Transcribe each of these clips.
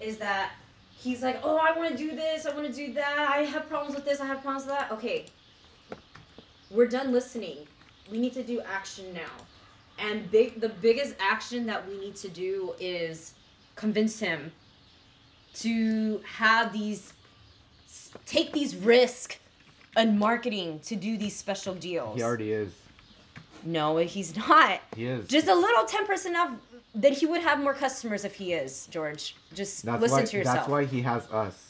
is that he's like, oh, I want to do this, I want to do that, I have problems with this, I have problems with that. Okay, we're done listening. We need to do action now. And big, the biggest action that we need to do is convince him to have these, take these risks in marketing to do these special deals. He already is. No, he's not. He is. Just a little ten percent off. Then he would have more customers if he is George. Just That's listen why. to yourself. That's why he has us.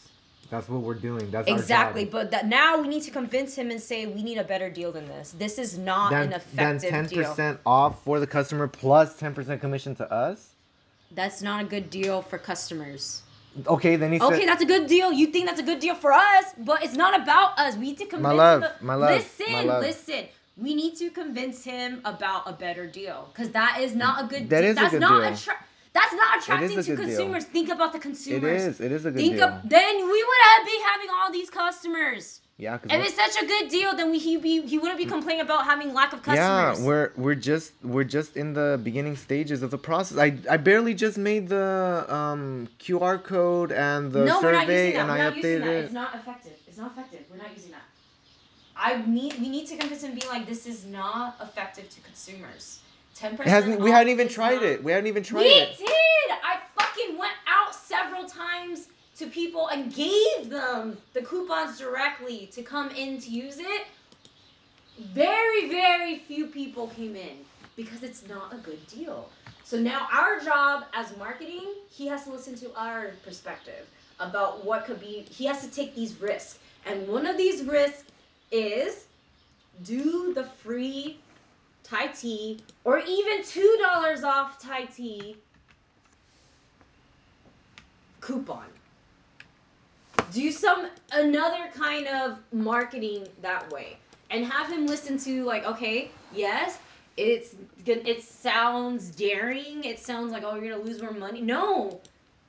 That's what we're doing. That's exactly, but that now we need to convince him and say we need a better deal than this. This is not Then, an effective then effective ten deal. percent off for the customer plus ten percent commission to us. That's not a good deal for customers. Okay, then he Okay, said. that's a good deal. You think that's a good deal for us, but it's not about us. We need to convince love, him. my love, listen, my love. listen. We need to convince him about a better deal because that is not a good. That deal. is a that's good not deal. attra- That's not attracting a to good deal. consumers. Think about the consumers. is. It is a good Think deal. of then we would have be having all these customers. yeah, If it's such a good deal, then we he be he wouldn't be complaining about having lack of customers. yeah, we're we're just we're just in the beginning stages of the process. I I barely just made the um QR code and the no, we're not survey using that. and We're I updated that. it. It's not effective. It's not effective. We're not using that. I need we need to convince him be like this is not effective to consumers. Ten percent. We hadn't even tried it. We hadn't even tried we it. did. I fucking went out several times to people and gave them the coupons directly to come in to use it. Very, very few people came in because it's not a good deal. So now our job as marketing, he has to listen to our perspective about what could be. He has to take these risks, and one of these risks is do the free Thai tea or even two dollars off Thai tea coupon. Do some another kind of marketing that way, and have him listen to like, okay, yes, it's. It sounds daring. It sounds like oh, you're gonna lose more money. No,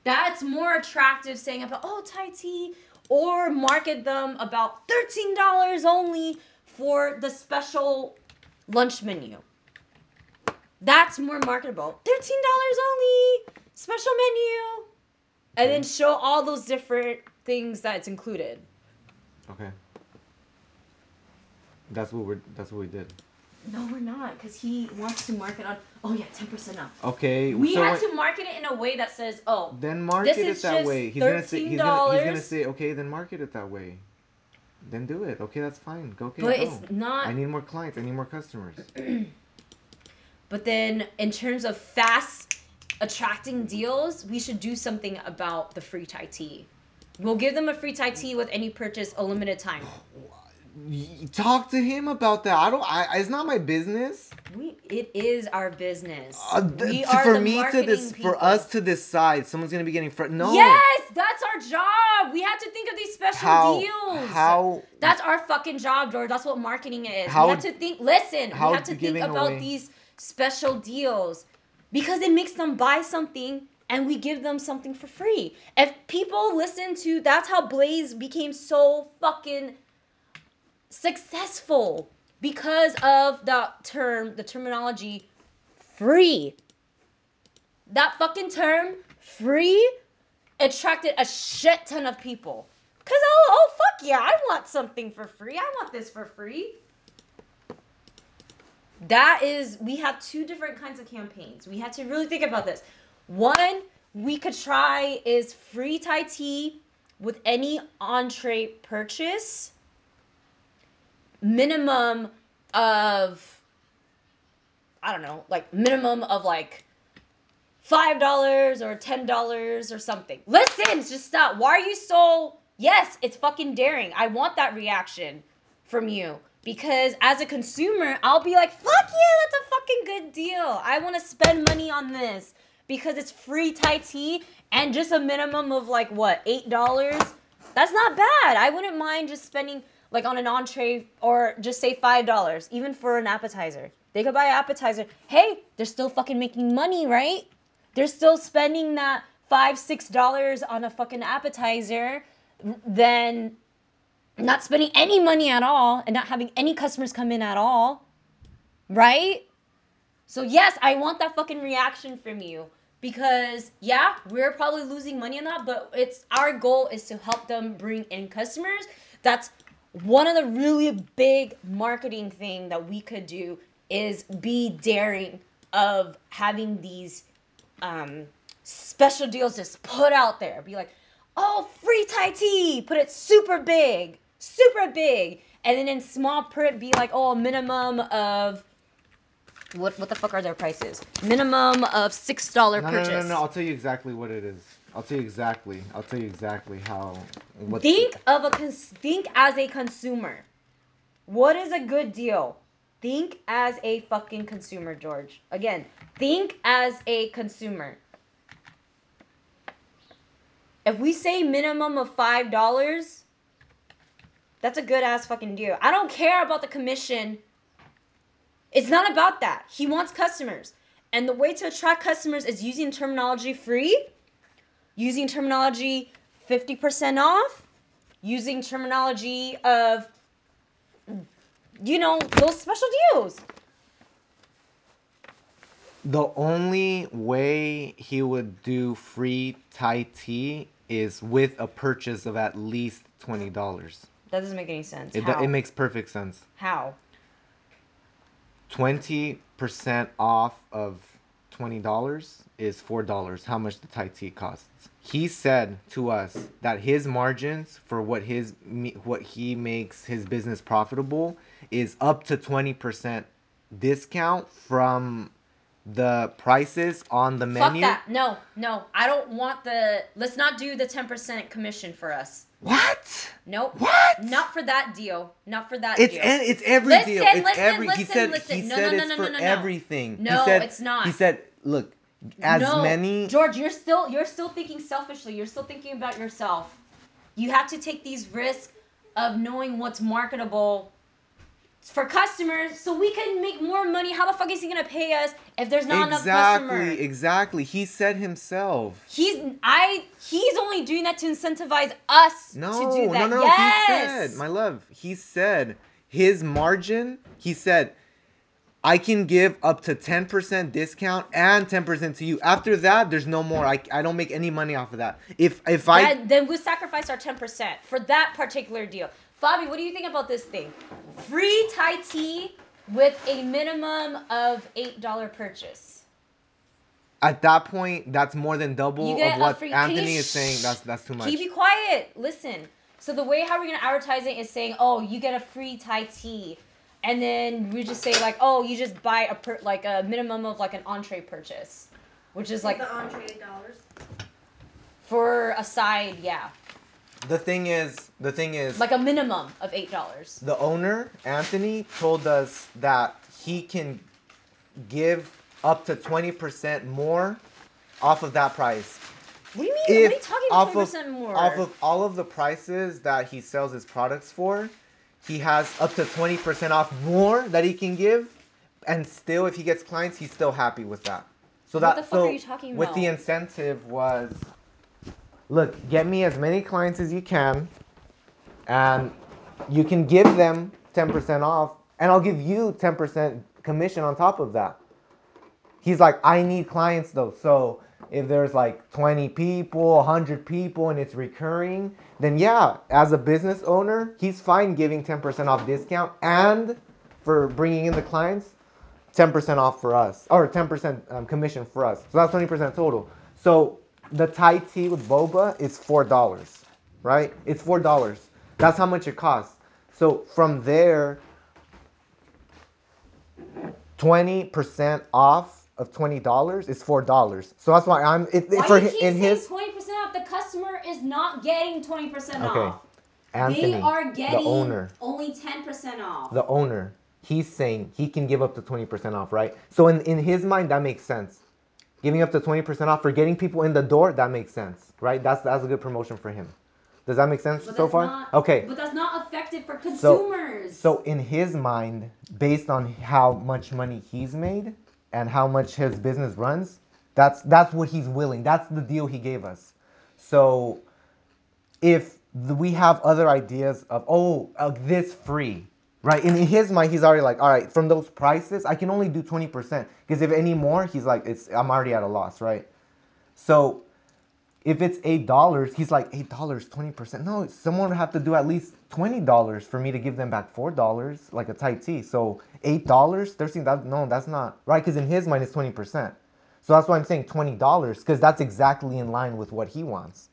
that's more attractive saying about oh Thai tea, or market them about thirteen dollars only for the special lunch menu. That's more marketable. Thirteen dollars only, special menu, and then show all those different things that it's included. Okay. That's what we're. That's what we did. No, we're not, because he wants to market on. Oh yeah, ten percent off. Okay. We so had to market it in a way that says, oh, Then market it that way. He's gonna say. He's gonna. He's gonna say. Okay, then market it that way. Then do it. Okay, that's fine. Go. Okay. but go. it's not. I need more clients. I need more customers. But then, in terms of fast attracting deals, we should do something about the free Thai tea. We'll give them a free Thai tea with any purchase, a limited time. Talk to him about that. I don't. I. It's not my business. We, it is our business. Uh, th- we are for me to this. people. For us to decide, someone's gonna be getting. Fr- no. Yes, that's our job. We have to think of these special How? deals. How? That's our fucking job, George. That's what marketing is. How- we have to think. Listen, how we have to think about away- these special deals because it makes them buy something and we give them something for free. If people listen to, that's how Blaze became so fucking successful because of the term, the terminology, free. That fucking term, free, attracted a shit ton of people. Cause oh, oh fuck yeah, I want something for free. I want this for free. That is, we have two different kinds of campaigns. We had to really think about this. One we could try is free Thai tea with any entree purchase, minimum of, I don't know, like minimum of like five dollars or ten dollars or something. Listen, just stop. Why are you so? Yes, it's fucking daring. I want that reaction from you because as a consumer, I'll be like, fuck yeah, that's a fucking good deal. I want to spend money on this because it's free Thai tea and just a minimum of like what eight dollars. That's not bad. I wouldn't mind just spending like on an entree or just say five dollars, even for an appetizer. They could buy an appetizer. Hey, they're still fucking making money, right? They're still spending that five, six dollars on a fucking appetizer, then not spending any money at all and not having any customers come in at all. Right? So yes, I want that fucking reaction from you. because yeah, we're probably losing money on that, but it's our goal is to help them bring in customers. That's one of the really big marketing thing that we could do is be daring of having these um, special deals just put out there. Be like, oh, free Thai tea, put it super big, super big, and then in small print be like, oh, minimum of what what the fuck are their prices? Minimum of six dollar No, no, purchase. no, no, no. I'll tell you exactly what it is. I'll tell you exactly. I'll tell you exactly how. What Think of a cons- think as a consumer. What is a good deal? Think as a fucking consumer, George. Again, think as a consumer. If we say minimum of five dollars, that's a good ass fucking deal. I don't care about the commission. It's not about that. He wants customers. And the way to attract customers is using terminology free, using terminology 50% off, using terminology of, you know, those special deals. The only way he would do free Thai tea is with a purchase of at least twenty dollars. That doesn't make any sense. It, How? it makes perfect sense. How? Twenty percent off of twenty dollars is four dollars. How much the Thai tea costs? He said to us that his margins for what his what he makes his business profitable is up to twenty percent discount from the prices on the Fuck menu. that. No, no. I don't want the. Let's not do the 10% commission for us. What? Nope. What? Not for that deal. Not for that It's deal. and it's every Listen, deal. It's listen, every. he listen, said listen. he No, said no, it's no, for no, no, no. everything. No, he said, it's not. He said, look, as no, many. George, you're still you're still thinking selfishly. You're still thinking about yourself. You have to take these risks of knowing what's marketable for customers so we can make more money. How the fuck is he gonna pay us if there's not enough customers? exactly, exactly. He said himself. He's I he's only doing that to incentivize us No, to do that. no, no. Yes. He said, my love. He said his margin. He said, I can give up to ten percent discount and ten percent to you. After that, there's no more. I, I don't make any money off of that. If if I Then- then we sacrifice our 10% for that particular deal. Fabi, what do you think about this thing? Free Thai tea with a minimum of $8 purchase. at that point, that's more than double of what free- Anthony is shh? saying. That's that's too much. Keep you be quiet? Listen. So the way how we're gonna advertise it is saying, oh, you get a free Thai tea, and then we just say like, oh, you just buy a per- like a minimum of like an entree purchase, which is like the entree eight dollars. for a side, yeah, The thing is, the thing is, like a minimum of eight dollars. the owner Anthony told us that he can give up to twenty percent more off of that price. What do you mean? what are you talking about? Twenty percent more. off of all of the prices that he sells his products for, he has up to twenty percent off more that he can give, and still, if he gets clients, he's still happy with that. So What that the fuck so are you talking with the incentive was, look, get me as many clients as you can, and you can give them ten percent off, and I'll give you ten percent commission on top of that he's like, I need clients though. So if there's like 20 people, 100 people, and it's recurring, then yeah, as a business owner, he's fine giving 10% off discount and for bringing in the clients, 10% off for us or 10% um, commission for us. So that's 20% total. So the Thai tea with boba is $4, right? It's $4. That's how much it costs. So from there, 20% off of $20 is $4. So that's why I'm it, Why for you keep in his twenty percent off? The customer is not getting twenty percent Okay. off. Anthony, they are getting the owner, only ten percent off. the owner, he's saying he can give up to 20% off, right? So in, in his mind that makes sense. Giving up to 20% off for getting people in the door, that makes sense, right? That's that's a good promotion for him. Does that make sense so far? not- okay. But that's not effective for consumers. So, so in his mind, based on how much money he's made and how much his business runs, that's that's what he's willing. That's the deal he gave us. So if we have other ideas of oh uh, this free, right? In his mind, he's already like, all right, from those prices, I can only do twenty percent because if any more, he's like, it's I'm already at a loss, right? So if it's eight dollars, he's like eight dollars, twenty percent. No, someone would have to do at least twenty dollars for me to give them back four dollars, like a Thai tea. So eight dollars, they're saying that no, that's not right, because in his mind it's twenty percent. So that's why I'm saying twenty dollars, because that's exactly in line with what he wants.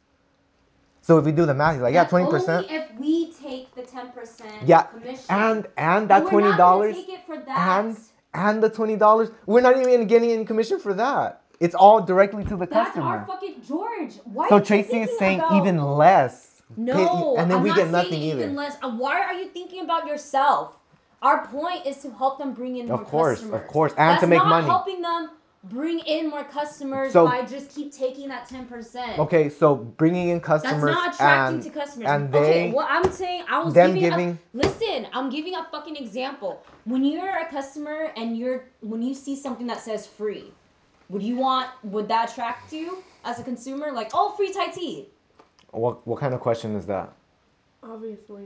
So if we do the math, he's like, yeah, twenty percent. If we take the ten percent Yeah, commission. and and that twenty dollars take it for that. and and the twenty dollars, we're not even getting any commission for that. It's all directly to the That's customer. our fucking George. Why? So Tracie is saying about- even less. No, and then I'm we not get nothing either. even less. Uh, Why are you thinking about yourself? Our point is to help them bring in more Of course, customers. of course, and That's to make not money. helping them bring in more customers So- by just keep taking that ten percent. Okay, so bringing in customers. That's customers not attracting and, to customers. and they, okay, what I'm saying, I was them giving, giving- A, listen, I'm giving a fucking example. When you're a customer and you're when you see something that says free, would you want? Would that attract you as a consumer? Like, oh, free Thai tea. what what kind of question is that? Obviously.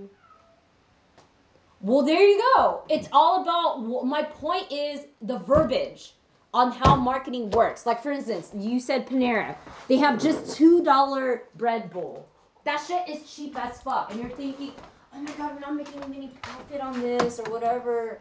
Well, there you go. It's all about. wh- My point is the verbiage on how marketing works. Like, for instance, you said Panera. They have just two dollar bread bowl. That shit is cheap as fuck, and you're thinking, oh my god, we're not making any profit on this or whatever.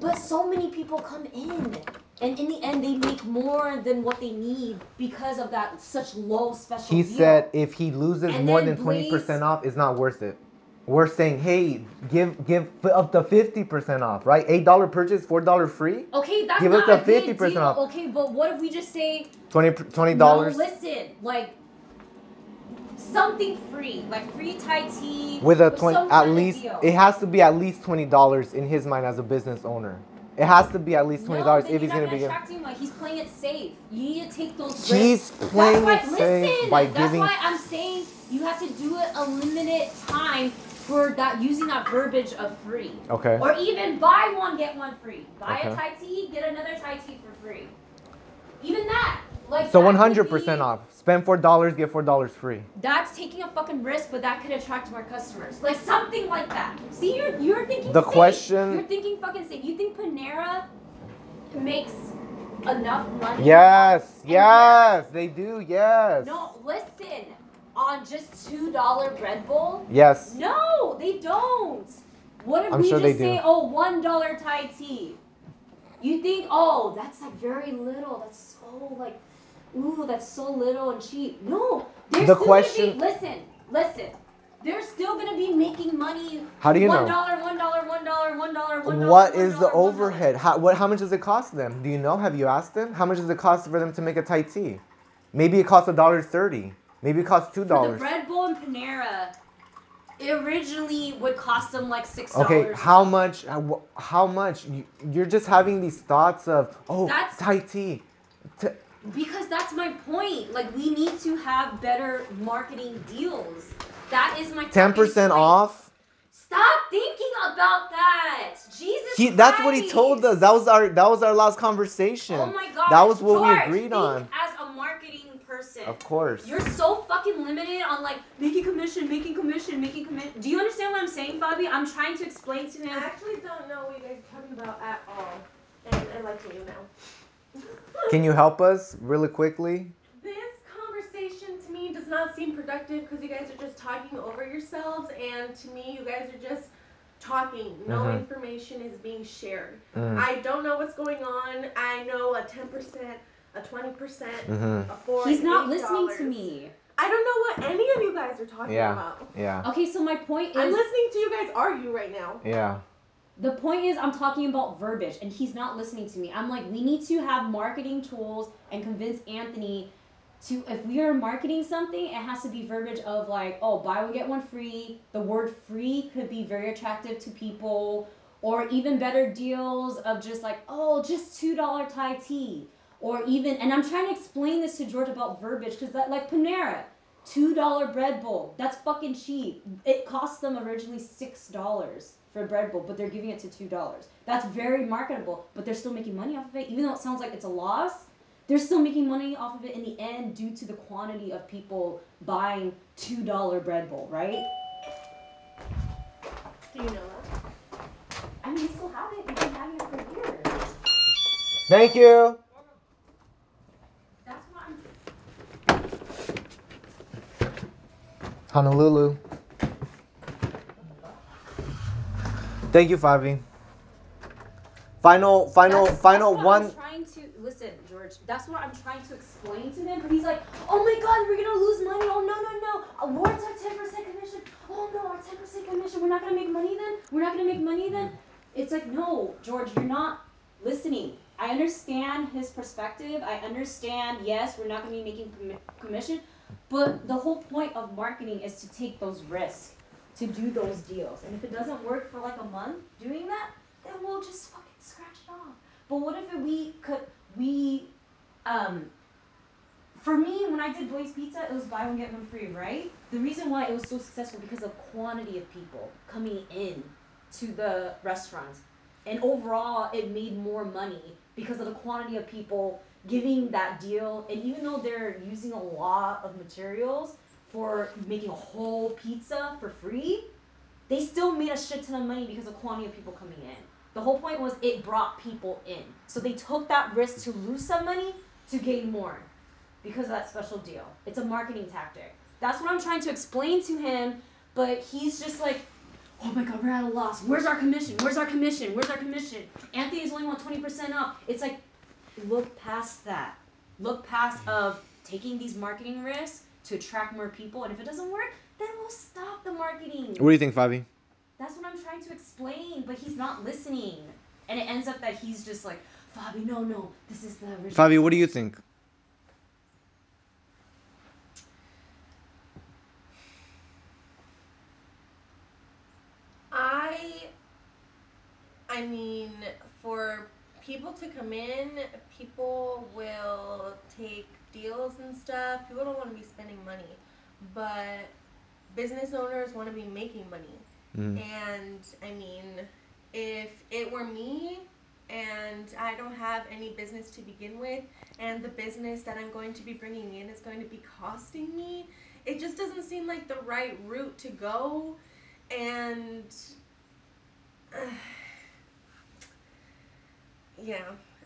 But so many people come in, and in the end, they make more than what they need because of that such low special He deal. said if he loses And more than twenty percent off, it's not worth it. We're saying, hey, give give up to fifty percent off, right? Eight dollar purchase, four dollar free, Okay, that's Give not us a a 50% off. Okay, but what if we just say twenty twenty dollars No, listen, like something free, like free Thai tea with a twenty. At least it has to be at least twenty dollars in his mind as a business owner. It has to be at least twenty dollars then if he's gonna be. him. Like he's playing it safe. You need to take those He's risks. playing that's it why, safe listen, by that's giving- why I'm saying you have to do it a limited time for that using that verbiage of free. Okay. Or even buy one get one free. Buy Okay. a Thai tea, get another Thai tea for free. Even that, like So that one could hundred percent off. Spend four dollars, get four dollars free. That's taking a fucking risk, but that could attract more customers. Like something like that. See, you're you're thinking. The safe. question- You're thinking fucking safe. You think Panera makes enough money? Yes, And yes, they do. Yes. No, listen. On just two dollar bread bowl? Yes. No, they don't. What if I'm we sure just say, oh, one dollar Thai tea? You think, oh, that's like very little. That's so like, ooh, that's so little and cheap. No, they're The still question- Gonna be, listen, listen. They're still gonna be making money. How do you One know? one dollar, one dollar, one dollar, one dollar. What is the overhead? How what? How much does it cost them? Do you know? Have you asked them? How much does it cost for them to make a Thai tea? Maybe it costs a dollar thirty. Maybe it costs two dollar? The dollars. bread bowl in Panera, it originally would cost them like six dollars. Okay, how much? How much? You- You're just having these thoughts of oh That's- Thai tea. T- Because that's my point. Like we need to have better marketing deals. That is my Ten percent off. Stop thinking about that. Jesus. He, that's what he told us. That was our that was our last conversation. Oh my god. That was what George, we agreed on. As a marketing person. Of course. You're so fucking limited on like making commission, making commission, making commission. Do you understand what I'm saying, Fabi? I'm trying to explain to him. I actually don't know what you guys are talking about at all. And I like to you now. Can you help us really quickly? This conversation to me does not seem productive because you guys are just talking over yourselves, and to me, you guys are just talking. No Mhm. information is being shared. Mm. I don't know what's going on. I know a 10%, a 20%, Mhm. a 4 He's not $8. listening to me. I don't know what any of you guys are talking Yeah. about. Yeah. Okay, so my point is I'm listening to you guys argue right now. Yeah. The point is, I'm talking about verbiage, and he's not listening to me. I'm like, we need to have marketing tools and convince Anthony to, if we are marketing something, it has to be verbiage of like, oh, buy one, get one free. The word free could be very attractive to people, or even better deals of just like, oh, just $2 Thai tea. Or even, and I'm trying to explain this to George about verbiage, because that, like Panera, $2 bread bowl, that's fucking cheap. It cost them originally $6 for a bread bowl, but they're giving it to two dollars. That's very marketable, but they're still making money off of it, even though it sounds like it's a loss. They're still making money off of it in the end due to the quantity of people buying two dollar bread bowl, right? Do you know that? I mean, they still have it. They've been having it for years. Thank you. That's what I'm. Honolulu. Thank you, Fabi. Final, final, That's- final that's what one. I'm trying to listen, George. That's what I'm trying to explain to him. But he's like, "Oh my God, we're gonna lose money. Oh no, no, no. Awards our ten percent commission. Oh no, our ten percent commission. We're not gonna make money then. We're not gonna make money then." It's like, no, George, you're not listening. I understand his perspective. I understand. Yes, we're not gonna be making commi- commission, but the whole point of marketing is to take those risks, to do those deals. And if it doesn't work for like a month doing that, then we'll just fucking scratch it off. But what if we could we um for me when I did Blaze Pizza it was buy one get one free, right? The reason why it was so successful because of quantity of people coming in to the restaurant. And overall it made more money because of the quantity of people giving that deal and even though they're using a lot of materials for making a whole pizza for free, they still made a shit ton of money because of quantity of people coming in. The whole point was it brought people in. So they took that risk to lose some money to gain more because of that special deal. It's a marketing tactic. That's what I'm trying to explain to him, but he's just like, oh my god, we're at a loss. Where's our commission? Where's our commission? Where's our commission? Anthony's only want 20% off. It's like, look past that. Look past of taking these marketing risks to attract more people, and if it doesn't work, then we'll stop the marketing. What do you think, Fabi? That's what I'm trying to explain, but he's not listening. And it ends up that he's just like, Fabi, no, no, this is the original. Fabi, what do you think? I I mean, for people to come in, people will take deals and stuff. People don't want to be spending money, but business owners want to be making money. Mm. And I mean, if it were me and I don't have any business to begin with, and the business that I'm going to be bringing in is going to be costing me, it just doesn't seem like the right route to go. And yeah,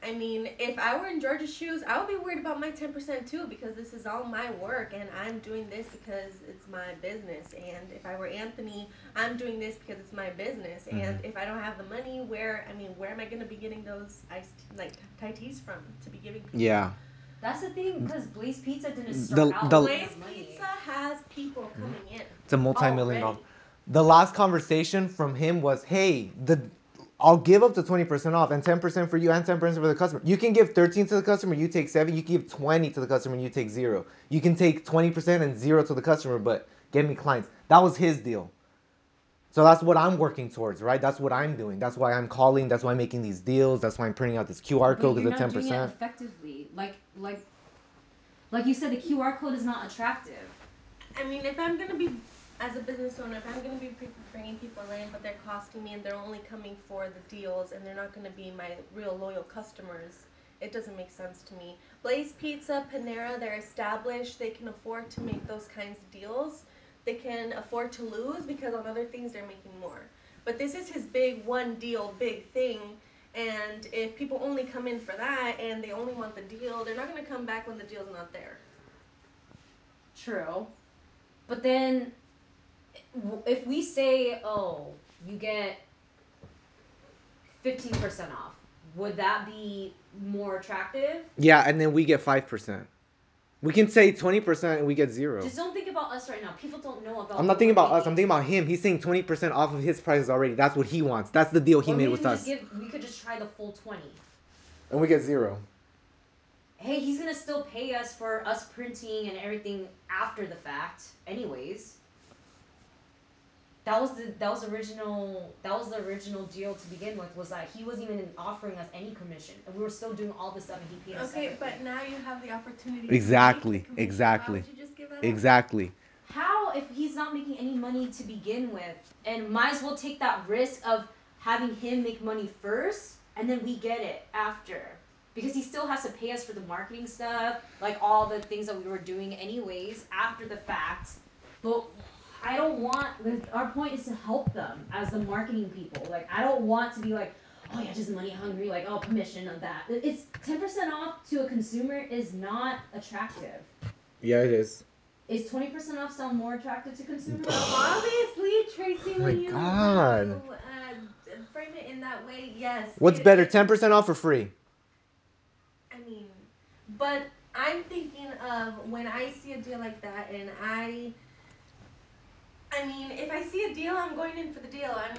I mean, if I were in George's shoes, I would be worried about my 10% too because this is all my work and I'm doing this because it's my business. And if I were Anthony, I'm doing this because it's my business. Mm-hmm. And if I don't have the money, where, I mean, where am I going to be getting those iced, like, Thai teas from to be giving people? Yeah. That's the thing, because Blaze Pizza didn't The- start out the- with Blaze. Pizza has people mm-hmm. coming in. It's a multi-million dollar. The last conversation from him was, "Hey, the I'll give up to 20% off and 10% for you and 10% for the customer. You can give 13 to the customer, you take 7, you can give 20 to the customer and you take 0. You can take 20% and 0 to the customer but get me clients." That was his deal. So that's what I'm working towards, right? That's what I'm doing. That's why I'm calling, that's why I'm making these deals, that's why I'm printing out this QR code you're because not doing it 10%. effectively. Like, like, like you said, the QR code is not attractive. I mean, if I'm gonna be, as a business owner, if I'm gonna be pre- bringing people in, but they're costing me and they're only coming for the deals and they're not gonna be my real loyal customers, it doesn't make sense to me. Blaze Pizza, Panera, they're established. They can afford to make those kinds of deals. They can afford to lose because on other things they're making more. But this is his big one deal, big thing. And if people only come in for that and they only want the deal, they're not gonna come back when the deal's not there. True. But then, if we say, oh, you get 15% off, would that be more attractive? Yeah, and then we get 5%. We can say 20% and we get 0. Just don't think about us right now. People don't know about I'm not thinking about us. I'm thinking about him. He's saying 20% off of his prices already. That's what he wants. That's the deal he or made with us. Just give, we could just try the full 20. And we get zero. Hey, he's gonna still pay us for us printing and everything after the fact, anyways. That was the that was original that was the original deal to begin with was that he wasn't even offering us any commission and we were still doing all this stuff and he paid us. Okay, separately. but now you have the opportunity. to Exactly, make the commission. exactly. Why would you just give that up? Exactly. How if he's not making any money to begin with and might as well take that risk of having him make money first and then we get it after. Because he still has to pay us for the marketing stuff, like all the things that we were doing anyways after the fact. But I don't want our point is to help them as the marketing people. Like I don't want to be like, oh yeah, just money hungry, like oh commission of that. It's ten percent off to a consumer is not attractive. Yeah, it is. Is twenty percent off sound more attractive to consumers? Obviously, Tracie, Oh my you, God. when you uh, frame it in that way, yes. What's it- better, 10% off or free? I mean, but I'm thinking of when I see a deal like that, and I. I mean, if I see a deal, I'm going in for the deal. I'm.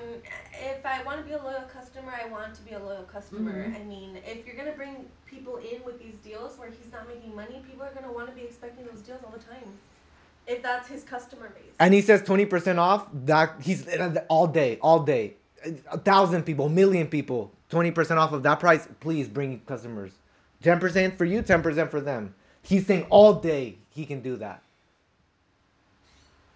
If I want to be a loyal customer, I want to be a loyal customer. Mhm. I mean, if you're gonna bring people in with these deals where he's not making money, people are gonna want to be expecting those deals all the time. If that's his customer base. And he says 20% off, that he's all day, all day. A thousand people, a million people, 20% off of that price. Please bring customers. 10% for you, 10% for them. He's saying all day he can do that.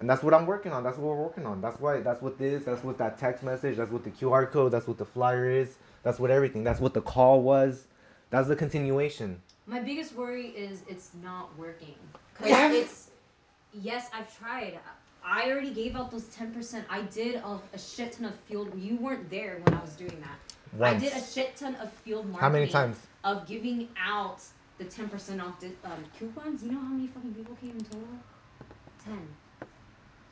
And that's what I'm working on. That's what we're working on. That's why that's what this, that's what that text message, that's what the QR code, that's what the flyer is, that's what everything, that's what the call was. That's the continuation. My biggest worry is it's not working. Cause Yeah. it's yes, I've tried. I already gave out those ten percent. I did a, a shit ton of field. You weren't there when I was doing that. Once. I did a shit ton of field marketing. How many times? Of giving out the ten percent off di- um, coupons. You know how many fucking people came in total? Ten.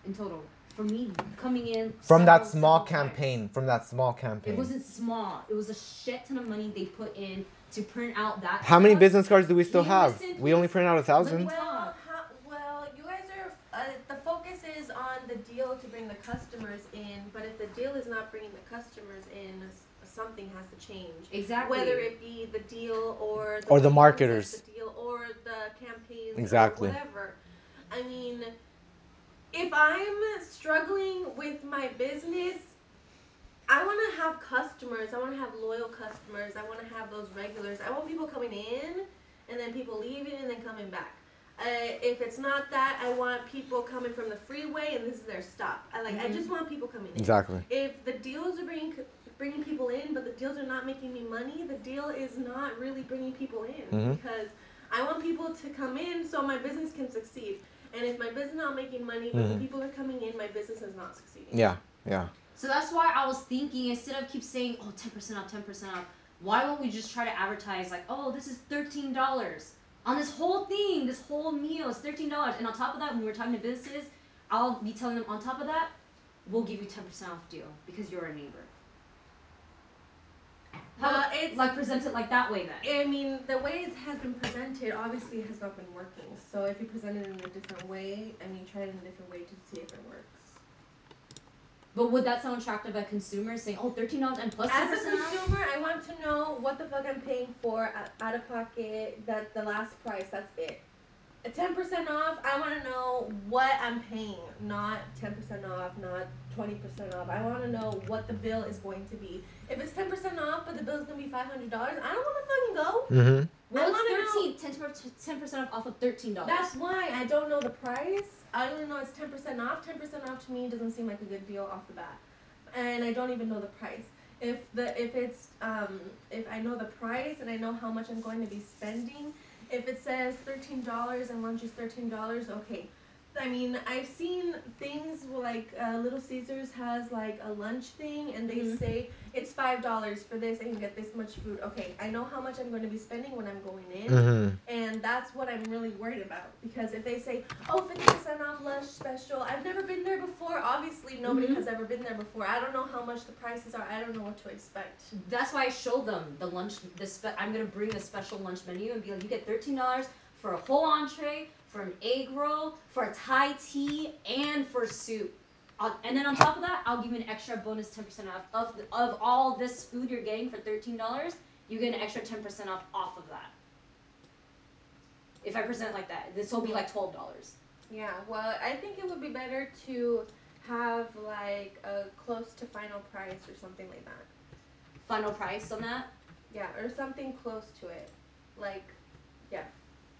In total. For me coming in From that small several times. campaign, from that small campaign. It wasn't small. It was a shit ton of money they put in to print out that. How many business cards do we still Can have? listen, We only print out a thousand. Well, how, well, you guys are. Uh, the focus is on the deal to bring the customers in, but if the deal is not bringing the customers in, something has to change. Exactly. Whether it be the deal or the Or the marketers. the deal or the campaigns Exactly. or whatever. I mean, if I'm struggling with my business, I want to have customers. I want to have loyal customers. I want to have those regulars. I want people coming in and then people leaving and then coming back. Uh, if it's not that, I want people coming from the freeway and this is their stop. I like. I Mhm. just want people coming in. Exactly. If the deals are bringing bringing people in, but the deals are not making me money, the deal is not really bringing people in Mhm. because I want people to come in so my business can succeed. And if my business is not making money, but the mm-hmm. people are coming in, my business is not succeeding. Yeah, yeah. So that's why I was thinking instead of keep saying, oh, 10% off, 10% off, why won't we just try to advertise like, oh, this is $13 on this whole thing, this whole meal is $13. And on top of that, when we're talking to businesses, I'll be telling them on top of that, we'll give you 10% off deal because you're a neighbor. How uh, about, it's- like present it like that way then. I mean, the way it has been presented obviously has not been working. So if you present it in a different way, I mean, try it in a different way to see if it works. But would that sound attractive at consumers saying, oh, $13 and plus 10% As a consumer, I want to know what the fuck I'm paying for out- of pocket. That the last price. That's it. A ten percent off. I want to know what I'm paying, not ten percent off, not twenty percent off. I want to know what the bill is going to be. If it's ten percent off, but the bill's gonna be five hundred dollars, I don't want to fucking go. Mm-hmm. Well, I wanna know- it's 13, 10% off off of $13. That's why I don't know the price. I only know it's ten percent off. Ten percent off to me doesn't seem like a good deal off the bat, and I don't even know the price. If the if it's um if I know the price and I know how much I'm going to be spending, if it says thirteen dollars and lunch is thirteen dollars, okay. I mean, I've seen things like uh, Little Caesars has like a lunch thing, and they Mhm. say it's five dollars for this, and you get this much food. Okay, I know how much I'm going to be spending when I'm going in. Mm-hmm. And that's what I'm really worried about. Because if they say, oh, 50% off lunch special, I've never been there before. Obviously, nobody Mhm. has ever been there before. I don't know how much the prices are. I don't know what to expect. That's why I show them the lunch. The spe- I'm gonna bring the special lunch menu and be like, you get thirteen dollars for a whole entree, for an egg roll, for a Thai tea, and for soup. Uh, and then on top of that, I'll give you an extra bonus ten percent off of the, of all this food you're getting for thirteen dollars. You get an extra ten percent off off of that. If I present it like that, this will be like twelve dollars. Yeah, well, I think it would be better to have like a close to final price or something like that. Final price on that. Yeah, or something close to it. Like,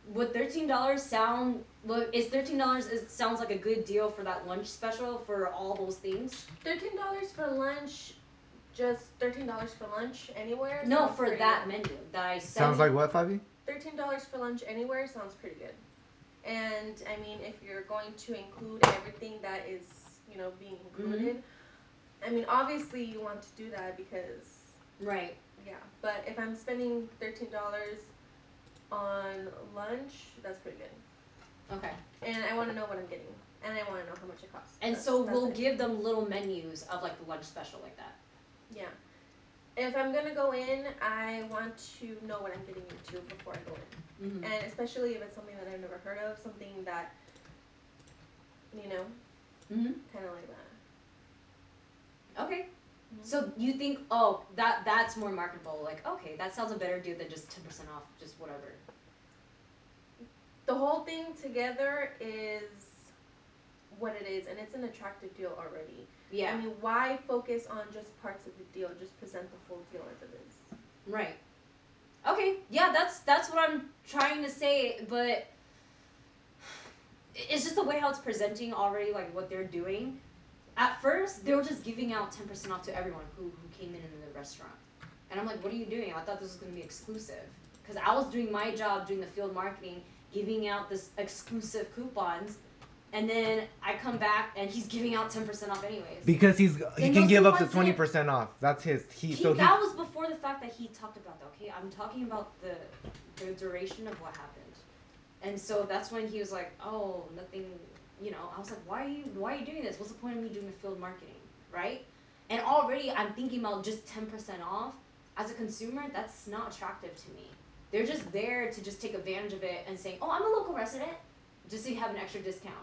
Would thirteen dollars sound? Look, is thirteen dollars? It sounds like a good deal for that lunch special for all those things. $13 for lunch, just $13 for lunch anywhere? No, for pretty that good. menu that I sent. Sounds like what, Fabi? Thirteen dollars for lunch anywhere sounds pretty good. And I mean, if you're going to include everything that is, you know, being mm-hmm. included, I mean, obviously you want to do that because, Right. yeah. But if I'm spending thirteen dollars on lunch, that's pretty good. Okay. and I want to know what I'm getting, and I want to know how much it costs. And That's- so that's we'll it. give them little menus of like the lunch special like that. Yeah. If I'm gonna go in, I want to know what I'm getting into before I go in, Mm-hmm. and especially if it's something that I've never heard of, something that, you know, Mm-hmm. kind of like that. Okay. So you think, oh, that that's more marketable? Like, okay, that sounds a better deal than just ten percent off, just whatever. The whole thing together is what it is, and it's an attractive deal already. Yeah. I mean, why focus on just parts of the deal? Just present the full deal as it is. Right. Okay. Yeah, that's that's what I'm trying to say, but it's just the way how it's presenting already, like what they're doing. At first, they were just giving out ten percent off to everyone who who came in in the restaurant, and I'm like, what are you doing? I thought this was gonna be exclusive, because I was doing my job doing the field marketing, giving out this exclusive coupons. And then I come back and he's giving out ten percent off anyways. Because he's he And can give up to twenty didn't- percent off. That's his. He, He, so he that was before the fact that he talked about that. Okay, I'm talking about the the duration of what happened, and so that's when he was like, "Oh, nothing." You know, I was like, "Why are you Why are you doing this? What's the point of me doing the field marketing, right?" And already I'm thinking about just ten percent off. As a consumer, that's not attractive to me. They're just there to just take advantage of it and saying, "Oh, I'm a local resident," just so you have an extra discount.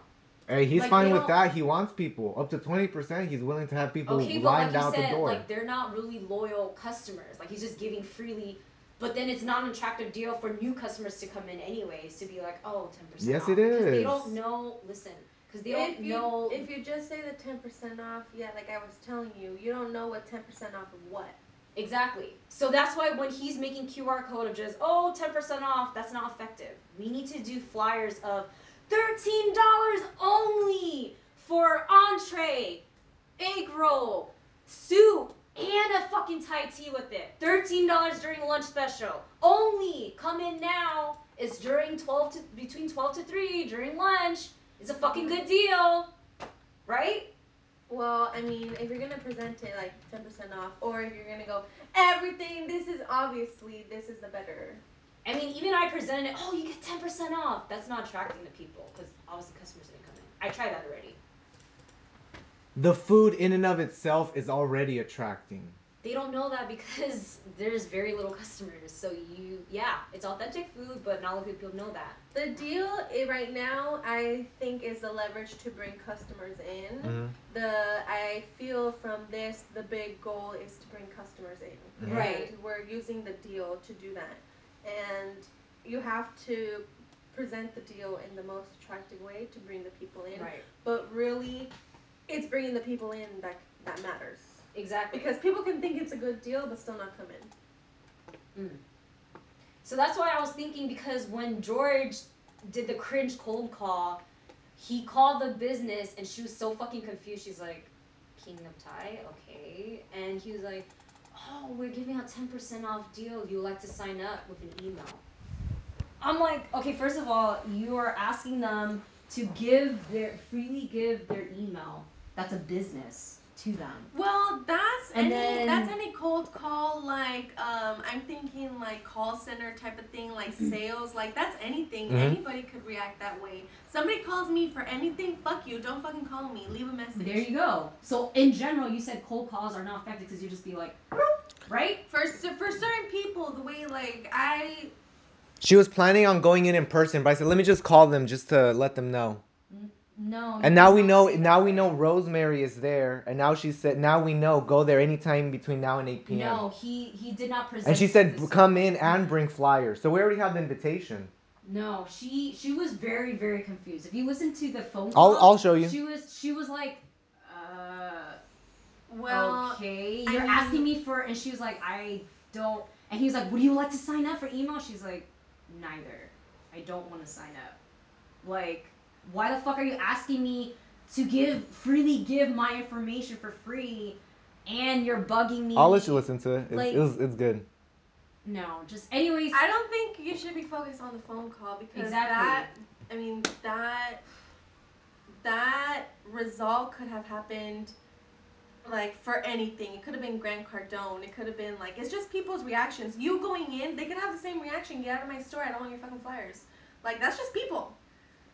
Hey, he's Like, fine with that. He wants people up to twenty percent. He's willing to have people Okay, like lined you out the door. like they're not really loyal customers. Like he's just giving freely, but then it's not an attractive deal for new customers to come in anyways to be like, oh, 10 percent Yes, off. it Because they don't know. Listen, because they don't you know. if you just say the ten percent off, yeah, like I was telling you, you don't know what ten percent off of what. Exactly. So that's why when he's making QR code of just oh 10% off, that's not effective. We need to do flyers of thirteen dollars only for entree, egg roll, soup, and a fucking Thai tea with it. Thirteen dollars during lunch special. Only come in now. It's during twelve to between twelve to three during lunch. It's a fucking good deal, right? Well, I mean, if you're gonna present it like ten percent off, or if you're gonna go everything, this is obviously this is the better. I mean, even I presented it. Oh, you get ten percent off. That's not attracting the people because obviously customers didn't come in. I tried that already. The food in and of itself is already attracting. They don't know that because there's very little customers. So you, yeah, it's authentic food, but not a lot of people know that. The deal i- right now, I think, is the leverage to bring customers in. Mhm. The I feel from this, the big goal is to bring customers in. Mhm. And Right. We're using the deal to do that, and you have to present the deal in the most attractive way to bring the people in. Right. But really, it's bringing the people in that that matters. Exactly. Because people can think it's a good deal, but still not come in. Mm. So that's why I was thinking because when George did the cringe cold call, he called the business and she was so fucking confused. She's like, Kingdom Thai, okay. And he was like, Oh, we're giving out 10% off deal. You like to sign up with an email. I'm like, okay, first of all, you are asking them to give their freely give their email. That's a business to them. Well, that's And any then- that's any cold call like um I'm thinking like call center type of thing like sales like that's anything Mhm. anybody could react that way. Somebody calls me for anything, fuck you, don't fucking call me, leave a message. There you go. So in general, you said cold calls are not effective because you just be like, right? For for certain people, the way like I She was planning on going in in person, but I said, let me just call them just to let them know. No. And now we know. Now we know Rosemary is there, and now she said, now we know go there anytime between now and eight p.m. No, he he did not present. And she said, come in and bring flyers. So we already have the invitation. No, she she was very very confused. If you listen to the phone call, I'll call, I'll show you. She was she was like, uh, well okay, you're mean- asking me for, and she was like, I don't. And he was like, Would you like to sign up for email? She's like, Neither. I don't want to sign up. Like, why the fuck are you asking me to give freely give my information for free, and you're bugging me? I'll let you listen to it. It's, Like- it was, it's good. No, just anyways. I don't think you should be focused on the phone call because Exactly. that I mean that that result could have happened like for anything. It could have been Grant Cardone. It could have been like it's just people's reactions. You going in, they could have the same reaction. Get out of my store. I don't want your fucking flyers. Like that's just people.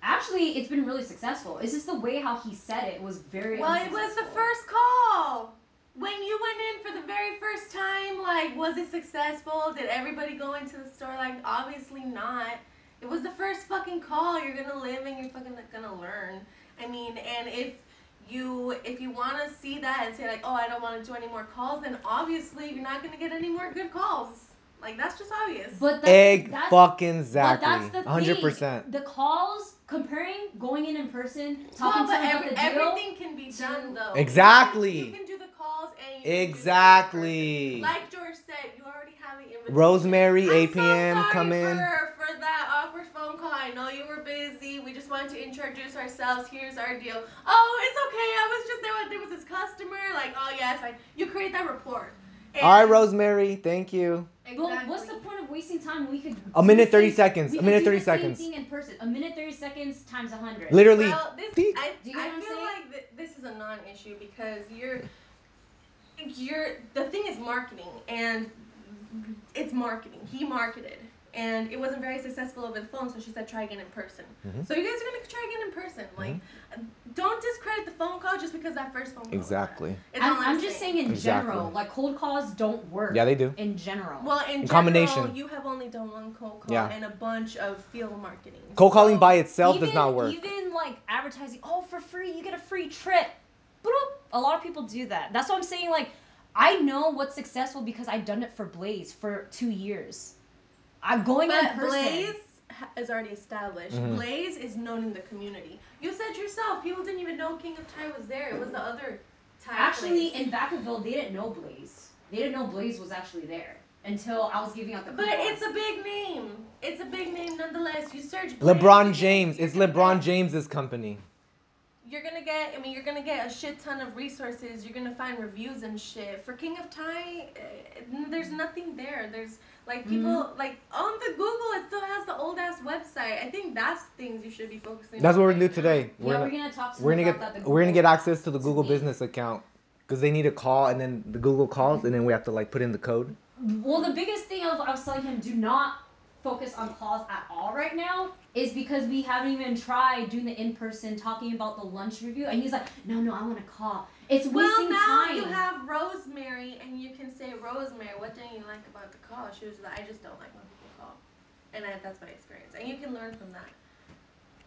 Actually, it's been really successful. It's just the way how he said it was very. Well, it was the first call. When you went in for the very first time, like, was it successful? Did everybody go into the store? Like, obviously not. It was the first fucking call. You're gonna live and you're fucking gonna learn. I mean, and if you if you want to see that and say like, oh, I don't want to do any more calls, then obviously you're not gonna get any more good calls. Like that's just obvious. But that's, Egg that's, fucking But that's the hundred thing. percent. The calls comparing going in in person, well, talking but to them every, about the deal. everything can be done though. Exactly. You can do the calls and you can Exactly. Do the like George said, you already have the invitation. Rosemary, I'm 8 p.m. sorry Come in. For, for that awkward phone call. I know you were busy. We just wanted to introduce ourselves. Here's our deal. Oh, it's okay. I was just there. was- There was this customer. Like, oh yeah, it's fine. You create that report. And- All right, Rosemary. Thank you. Exactly. But what's the point of wasting time? We could. A minute, 30 same- seconds. A could minute, do 30 the same seconds. thing in person. A minute, thirty seconds times a hundred. Literally. Well, this I, Do you know I feel saying? like th- this is a non-issue because you're you're the thing is marketing and it's marketing. He marketed and it wasn't very successful over the phone, so she said try again in person. Mhm. So you guys are gonna try again in person. Like, don't discredit the phone call just because that first phone call. was bad. Exactly. I'm, I'm just saying in Exactly. general, like cold calls don't work. Yeah, they do. In general. Well, in, In general, combination. you have only done one cold call Yeah. and a bunch of field marketing. Cold calling So- by itself even, does not work. Even like advertising, oh, for free, you get a free trip. Bloop. A lot of people do that. That's what I'm saying. Like, I know what's successful because I've done it for Blaze for two years. I'm going in But person. Blaze is already established. Mhm. Blaze is known in the community. You said yourself, people didn't even know King of Thai was there. It was the other Thai Actually, place. in Vacaville, they didn't know Blaze. They didn't know Blaze was actually there until I was giving out the. But coupons. it's a big name. It's a big name nonetheless. You search Blaze, LeBron James. It's LeBron James's company. You're gonna get. I mean, you're gonna get a shit ton of resources. You're gonna find reviews and shit. For King of Thai, uh, there's nothing there. There's like people Mm-hmm. like on the Google. It still has the old ass website. I think that's things you should be focusing. On. That's on what we're gonna do today. yeah, We're we're gonna, gonna talk to we're gonna about get that, we're gonna get access to the Google me. business account because they need a call and then the Google calls and then we have to like put in the code. Well, the biggest thing of I was telling him, do not focus on calls at all right now, is because we haven't even tried doing the in person talking about the lunch review, and he's like, no, no, I want to call. It's wasting Well, now time. you have Rosemary, and you can say, Rosemary, what didn't you like about the call? She was like, I just don't like when people call, and I, that's my experience, and you can learn from that.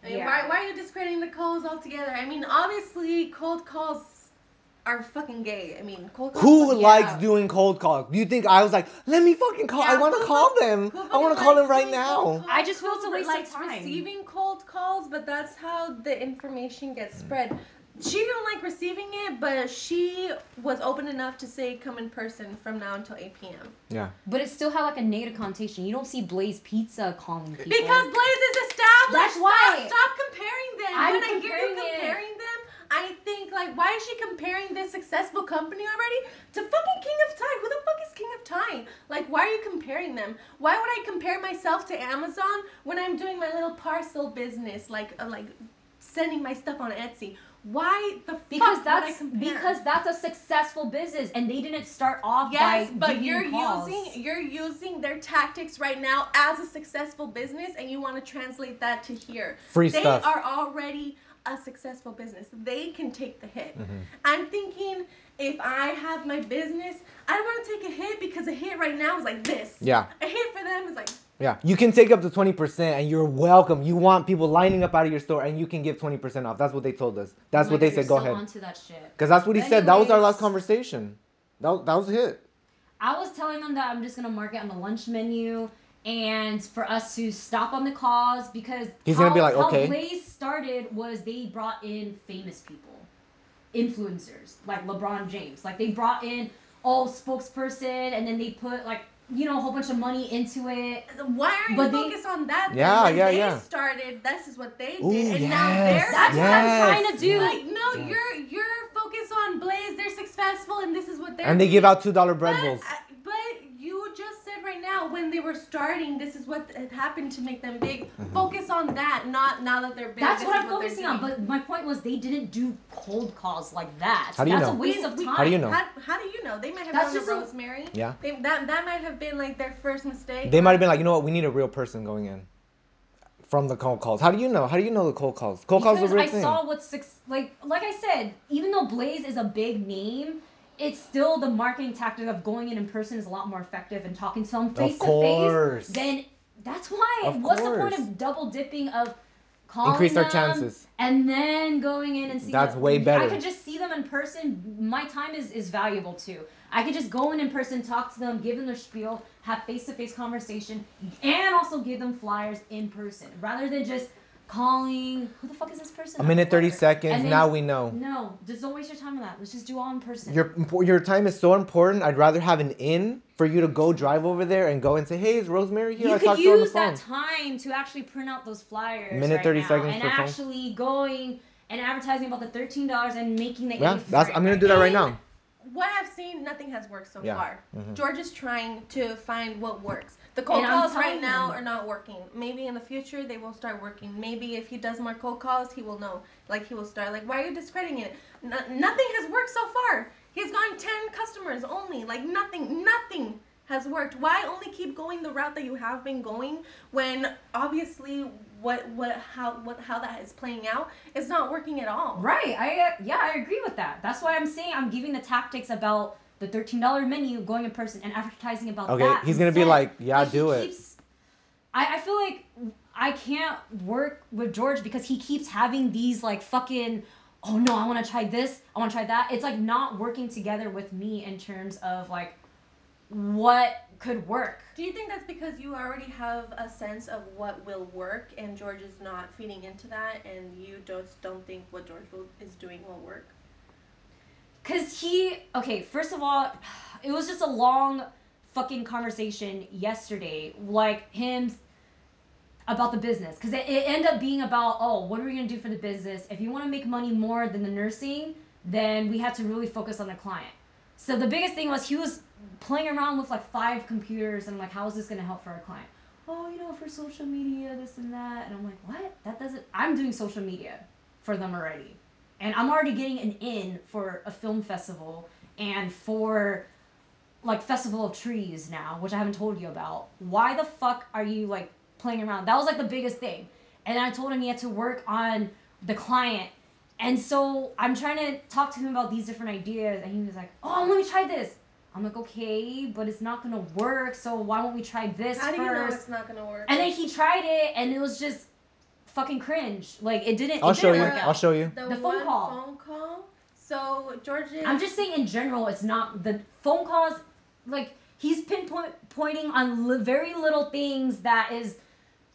I mean, Yeah. why, why are you discrediting the calls altogether? I mean, obviously, cold calls are fucking gay. I mean, cold calls. Who fucking- likes yeah. doing cold calls? Do you think I was like, let me fucking call? I want to who call fuck- them. who I want fucking to call them likes right doing cold now. calls? I just feel it's a Who waste of likes time. receiving cold calls, but that's how the information gets spread. She didn't like receiving it, but she was open enough to say come in person from now until 8 p.m. Yeah. but it still had like a negative connotation. You don't see Blaze Pizza calling people. Because Blaze is established. That's why. Stop, stop comparing them. I'm when I hear you comparing it. comparing them, I think like, why is she comparing this successful company already to fucking King of Thai? Who the fuck is King of Thai? Like, why are you comparing them? Why would I compare myself to Amazon when I'm doing my little parcel business, like uh, like sending my stuff on Etsy? Why the because fuck would I that's because that's a successful business, and they didn't start off Yes, by but you're calls. using you're using their tactics right now as a successful business, and you want to translate that to here. Free they stuff. are already a successful business. They can take the hit. Mm-hmm. I'm thinking if I have my business, I don't want to take a hit because a hit right now is like this. Yeah. A hit for them is like Yeah. You can take up to 20% and you're welcome. You want people lining up out of your store and you can give 20% off. That's what they told us. That's Oh my what they said. you're Go so ahead. Onto that shit. Because that's what he But said. That was our last conversation. That, was- that was it. I was telling them that I'm just gonna mark it on the lunch menu and for us to stop on the cause because He's gonna how- be like, how okay. Blaze started was they brought in famous people, influencers like LeBron James. Like they brought in all spokesperson and then they put like you know a whole bunch of money into it. why are you But they- focused on that? then? Yeah, when yeah, they yeah. started, this is what they did, Ooh, and now they're That's what. I'm trying to do. Like no, Yes. you're you're focused on Blaze. They're successful, and this is what they're. And they doing. give out $2 bread But, bowls. uh, but you just said right now when they were starting, this is what had happened to make them big. Mm-hmm. Focus on that, not now that they're big. That's what I'm they're focusing on. But my point was they didn't do cold calls like that. How do you That's know? a waste We- of time. How do you know? How, how do you know? They might have That's gone to a- Rosemary. Yeah. They, that that might have been like their first mistake. They might have been like, you know what? We need a real person going in. from the cold calls. How do you know? How do you know the cold calls? Cold calls are a real I thing. saw what six like like I said, even though Blaze is a big name, it's still the marketing tactic of going in in person is a lot more effective and talking to them face to face. Then that's why. Of what's the point of double dipping of calling Increase our chances. and then going in and see That's them? way better. I could just see them in person. My time is is valuable too. I could just go in in person, talk to them, give them their spiel, have face to face conversation, and also give them flyers in person rather than just calling. Who the fuck is this person? A minute thirty seconds. And then- now we know. No, just don't waste your time on that. Let's just do all in person. Your your time is so important. I'd rather have an in for you to go drive over there and go and say, "Hey, is Rosemary here?" you I could talked to her on the use phone. that time to actually print out those flyers. A minute, right 30 now seconds and per phone. actually going and advertising about the thirteen dollars and making the Yeah, that's. I'm gonna do that right now. What I've seen, nothing has worked so Yeah. far. Mhm. George is trying to find what works. The cold And calls right now him. are not working. Maybe in the future they will start working. Maybe if he does more cold calls, he will know. Like he will start. Like why are you discrediting it? No, nothing has worked so far. He's gotten ten customers only. Like nothing, nothing has worked. Why only keep going the route that you have been going when obviously what what how what how that is playing out is not working at all. Right. I uh, yeah, I agree with that. That's why I'm saying I'm giving the tactics about the thirteen dollar menu going in person and advertising about Okay, that. he's gonna be like, "Yeah, But he do it." keeps- I, I feel like I can't work with George because he keeps having these like fucking oh no, I wanna try this, I wanna try that. It's like not working together with me in terms of like what could work. Do you think that's because you already have a sense of what will work and George is not feeding into that and you just don't think what George will, is doing will work? Cause he okay, first of all, it was just a long fucking conversation yesterday, like him about the business. Cause it, it ended up being about, oh, what are we gonna do for the business? If you wanna make money more than the nursing, then we have to really focus on the client. So the biggest thing was he was playing around with like five computers and like how is this gonna help for our client? Oh, you know, for social media, this and that. And I'm like, what? That doesn't I'm doing social media for them already and I'm already getting an in for a film festival and for like Festival of Trees now, which I haven't told you about. Why the fuck are you like playing around? That was like the biggest thing. And I told him he had to work on the client. And so I'm trying to talk to him about these different ideas and he was like, "Oh, let me try this." I'm like, "Okay, but it's not going to work. So why won't we try this How do you know it's not gonna work? and then he tried it and it was just fucking cringe. Like it didn't I'll it show didn't you. work out. I'll show you. the, the phone one call. phone call. So George is. I'm just saying in general, it's not the phone calls. Like he's pinpoint pointing on li- very little things that is.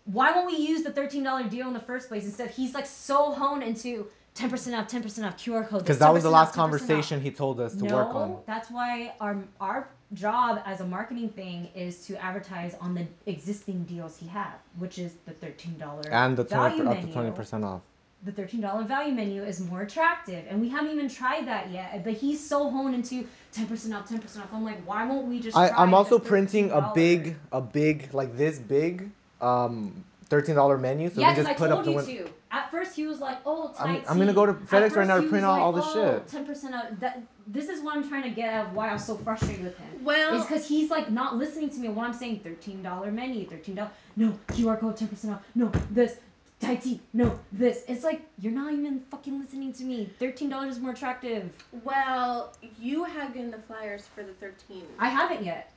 Why won't we use the thirteen dollar deal in the first place? Instead, he's like so honed into ten percent off, ten percent off QR code. Because this, that was the last off, 10% off. conversation he told us to no, work on. that's why our our job as a marketing thing is to advertise on the existing deals he have, which is the thirteen dollar And the 20, up to twenty percent off. the $13 value menu is more attractive and we haven't even tried that yet but he's so honed into 10% off 10% off i'm like why won't we just I, I'm also printing a big, a big like this big, um, thirteen dollar menu. So yeah we just i put told up the you win- to at first he was like oh I'm- I'm gonna go to FedEx right now to print was out like, all this oh, shit. 10% off that this is what i'm trying to get at why I'm so frustrated with him well, is because he's like not listening to me when I'm saying thirteen dollar menu, thirteen dollar no QR code ten percent off, no this Thai tea, no this. It's like you're not even fucking listening to me. Thirteen dollars is more attractive. well, you have gotten the flyers for the 13. I haven't yet.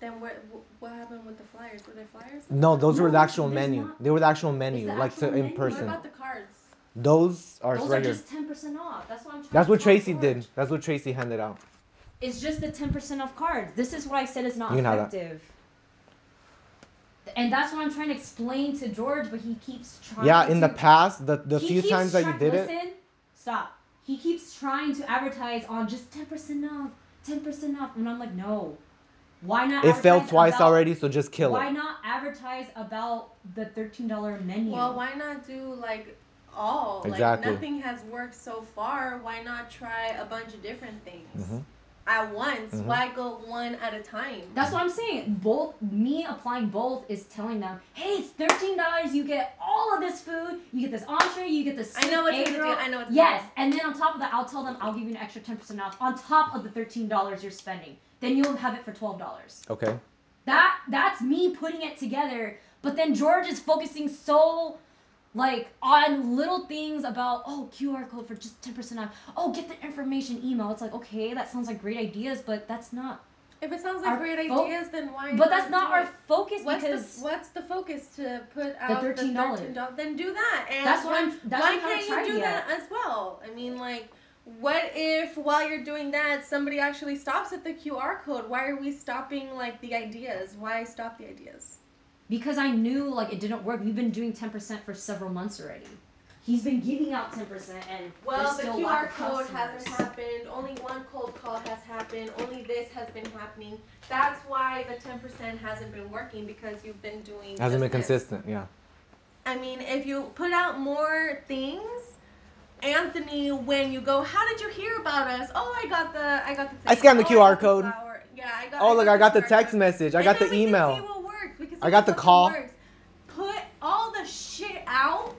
Then what? What happened with the flyers? Were there flyers? No, those No, were the actual menu. not- They were the actual menu, the like actual to in menu. What person. about the cards? Those are Those right are here. just ten percent off. That's what I'm trying. That's what tell Tracie George. did. That's what Tracie handed out. It's just the ten percent off cards. This is what I said is not You can have that. effective. And that's what I'm trying to explain to George, but he keeps trying. Yeah, in the past, the the few keeps times that you try- did it, Stop. He keeps trying to advertise on just ten percent off, ten percent off, and I'm like, no. Why not? it failed twice about- already. So just kill Why it. Why not advertise about the thirteen dollar menu? Well, why not do like all? Exactly. Like nothing has worked so far. Why not try a bunch of different things Mhm. at once? Mhm. Why go one at a time? That's what I'm saying. Both me applying both is telling them, hey, it's thirteen dollars. You get all of this food. You get this entree. You get this. I know what to egg do. I know what to Yes, do. and then on top of that, I'll tell them I'll give you an extra ten percent off on top of the thirteen dollars you're spending. Then you'll have it for twelve dollars. Okay. That that's me putting it together But then George is focusing so like on little things about oh QR code for just 10% off. Oh, get the information email. It's like, okay, that sounds like great ideas, but that's not If it sounds like Our great fo- ideas, then why? but that's not our it? focus What's because the what's the focus to put out the $13? $13? Then do that. And That's what why- I'm- that's why what I'm can't trying you do yet. that as well? I mean, like, what if while you're doing that, somebody actually stops at the QR code? Why are we stopping like the ideas? Why stop the ideas? because I knew like it didn't work. We've been doing 10% for several months already. He's been giving out 10% and Well, there's the QR code hasn't happened. Only one cold call has happened. Only this has been happening. That's why the ten percent hasn't been working because you've been doing. Hasn't been this. consistent. Yeah. I mean, if you put out more things, Anthony, when you go, how did you hear about us? Oh, I got the, I got the. I scanned the oh, QR got the code. Yeah, I got. Oh look, I got the text code. message. I got the email. Can see what works. We I got the call. Works. Put all the shit out.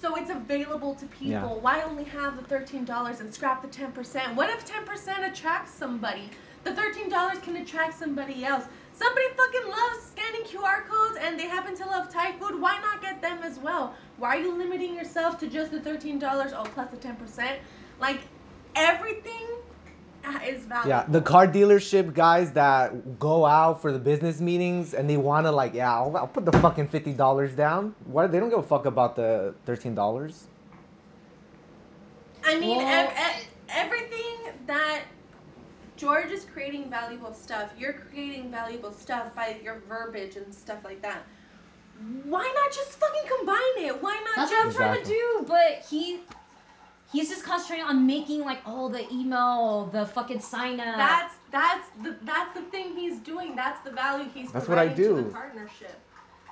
So it's available to people. Yeah. Why only have the thirteen dollars and scrap the ten percent? What if ten percent attracts somebody? The thirteen dollars can attract somebody else. Somebody fucking loves scanning QR codes and they happen to love Thai food. Why not get them as well? Why are you limiting yourself to just the thirteen dollars? Oh, plus the ten percent. Like everything is valuable. Yeah, the car dealership guys that go out for the business meetings and they want to like, yeah, I'll, I'll put the fucking fifty dollars down. Why They don't give a fuck about the thirteen dollars. I mean, Well- ev- ev- everything that George is creating valuable stuff. You're creating valuable stuff by your verbiage and stuff like that. Why not just fucking combine it? Why not That's what I'm just trying to Exactly. do, but he he's just concentrating on making like oh the email, the fucking sign up. That's that's the that's the thing he's doing. That's the value he's That's what I providing to do. the partnership.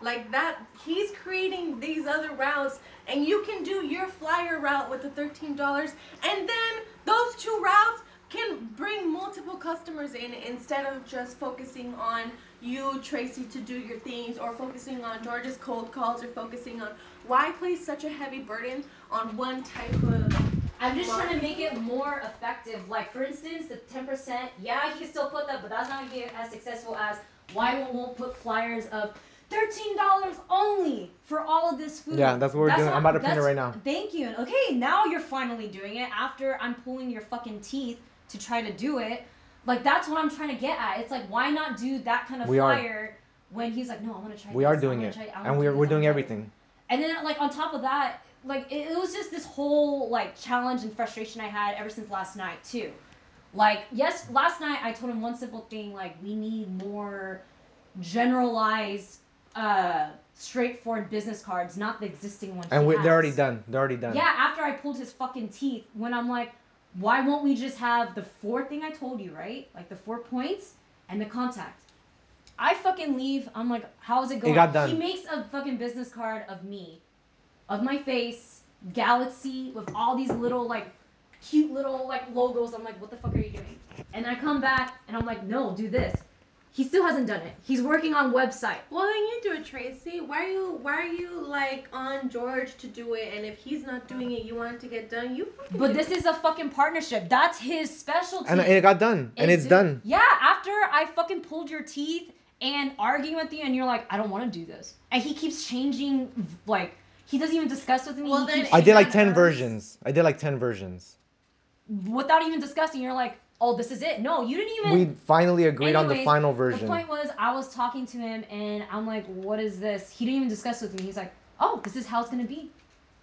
Like that, he's creating these other routes, and you can do your flyer route with the thirteen dollars, and then those two routes can bring multiple customers in instead of just focusing on you, Tracie, to do your things, or focusing on George's cold calls, or focusing on why place such a heavy burden on one type of I'm just trying to make it more effective. Like for instance, the ten percent, yeah, he can still put that, but that's not gonna be as successful as why won't won't put flyers of thirteen dollars only for all of this food. Yeah, that's what we're doing. I'm about to print it right now. Thank you. Okay, now you're finally doing it after I'm pulling your fucking teeth to try to do it. Like that's what I'm trying to get at. It's like why not do that kind of We are. flyer when he's like, no, I want to try. We this, are doing it, try- and we're we're doing everything. and then like on top of that, like it, it was just this whole like challenge and frustration I had ever since last night too. Like yes, last night I told him one simple thing like we need more generalized, uh, straightforward business cards, not the existing ones. And we, they're already done. They're already done. Yeah, after I pulled his fucking teeth, when I'm like, why won't we just have the four thing I told you, right? Like the four points and the contact. I fucking leave. I'm like, how is it going? got done. He makes a fucking business card of me, of my face, galaxy with all these little like cute little like logos. I'm like, what the fuck are you doing? And I come back and I'm like, no, do this. He still hasn't done it. He's working on website. Well, then you do it, Tracie. Why are you why are you like on George to do it? And if he's not doing it, you want it to get done. You fucking. But do this it. is a fucking partnership. That's his specialty. And it got done, and it's do- done. Yeah, after I fucking pulled your teeth and arguing with you, and you're like, I don't want to do this, and he keeps changing, like he doesn't even discuss with me. Well, then keeps I did like ten does. versions. I did like ten versions. without even discussing. You're like, oh, this is it. No, you didn't even. We finally agreed on the final version. The point was, I was talking to him, and I'm like, what is this? He didn't even discuss with me. He's like, oh, this is how it's gonna be.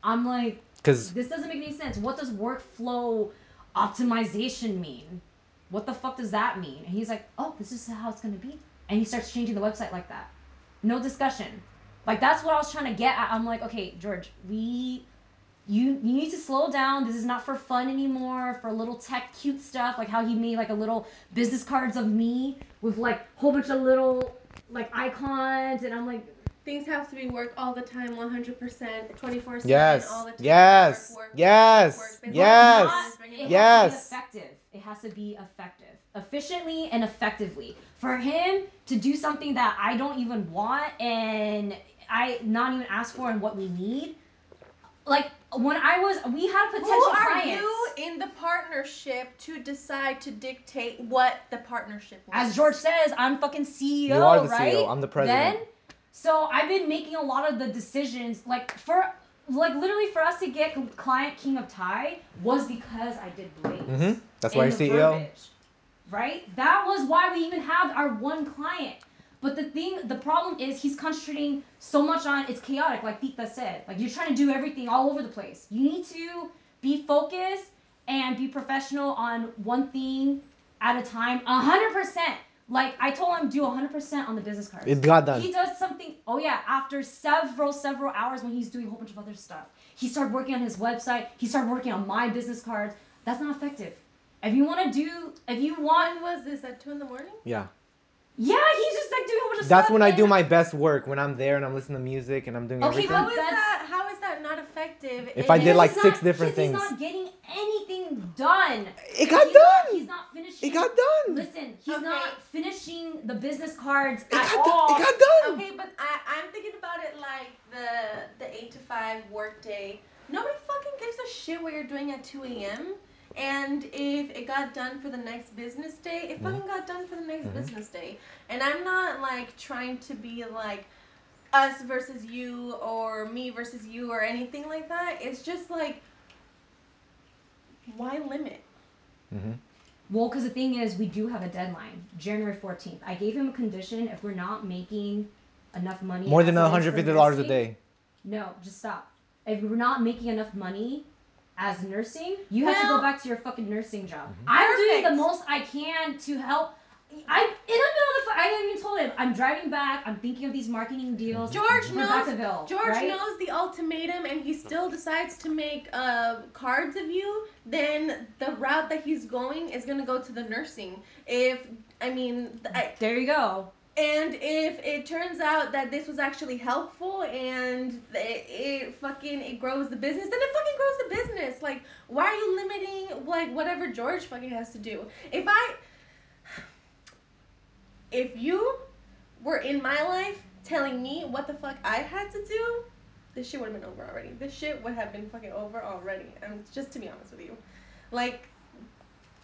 I'm like, Because this doesn't make any sense. What does workflow optimization mean? What the fuck does that mean? And he's like, oh, this is how it's gonna be. And he starts changing the website like that. No discussion. Like that's what I was trying to get at. I'm like, okay, George, we you you need to slow down. This is not for fun anymore, for little tech cute stuff, like how he made like a little business cards of me with like a whole bunch of little like icons and I'm like Things have to be work all the time, 100%, 24 7, Yes. all the time. Yes. Work, work, yes. work, work, Yes. Not- it. Yes. has to be effective. It has to be effective. Efficiently and effectively. For him to do something that I don't even want and I not even ask for and what we need. Like when I was we had Who potential are clients. you in the partnership to decide to dictate what the partnership was? As George says, I'm fucking CEO, You are the right? CEO. I'm the president. Then So I've been making a lot of the decisions, like for like literally for us to get client King of Thai was because I did Blaze. Mm-hmm. That's why you're the CEO. verbiage, right? That was why we even have our one client. But the thing, the problem is he's concentrating so much on it's chaotic, like Tita said. Like you're trying to do everything all over the place. You need to be focused and be professional on one thing at a time. A hundred percent. Like I told him, do a hundred percent on the business cards. It got done. He does something. Oh yeah, after several several hours when he's doing a whole bunch of other stuff, he started working on his website. He started working on my business cards. That's not effective. If you want to do, if you want, When was this? At two in the morning? Yeah. Yeah, he's just like doing a bunch of That's stuff. when I do my best work when I'm there and I'm listening to music and I'm doing oh, Okay, everything. How is That's- that? How is that not effective? If I did, like, he's six not- different because things. He's not getting anything done. It got he's Not, done. he's not finishing. It got done. Listen, he's Okay. not finishing the business cards It at got all. done. It got done. Okay, but I, I'm thinking about it like the the eight to five work day. Nobody fucking gives a shit what you're doing at two a.m. And if it got done for the next business day, it fucking got done for the next business day. And I'm not like trying to be like us versus you or me versus you or anything like that. It's just like why limit? Mm-hmm. Well, because the thing is, we do have a deadline, January 14th. I gave him a condition if we're not making enough money. More than as it is for $150 a day. No, just stop. If we're not making enough money as nursing, you have to go back to your fucking nursing job. Mm-hmm. I'm doing the most I can to help. I in the middle of the. I even told him I'm driving back. I'm thinking of these marketing deals. George knows George right? knows the ultimatum and he still decides to make uh, cards of you, then the route that he's going is going to go to the nursing. If, I mean, I, There you go. And if it turns out that this was actually helpful and it, it fucking, it grows the business, then it fucking grows the business. Like, why are you limiting, like, whatever George fucking has to do? If I, if you were in my life telling me what the fuck I had to do, this shit would have been over already. This shit would have been fucking over already. And just to be honest with you, like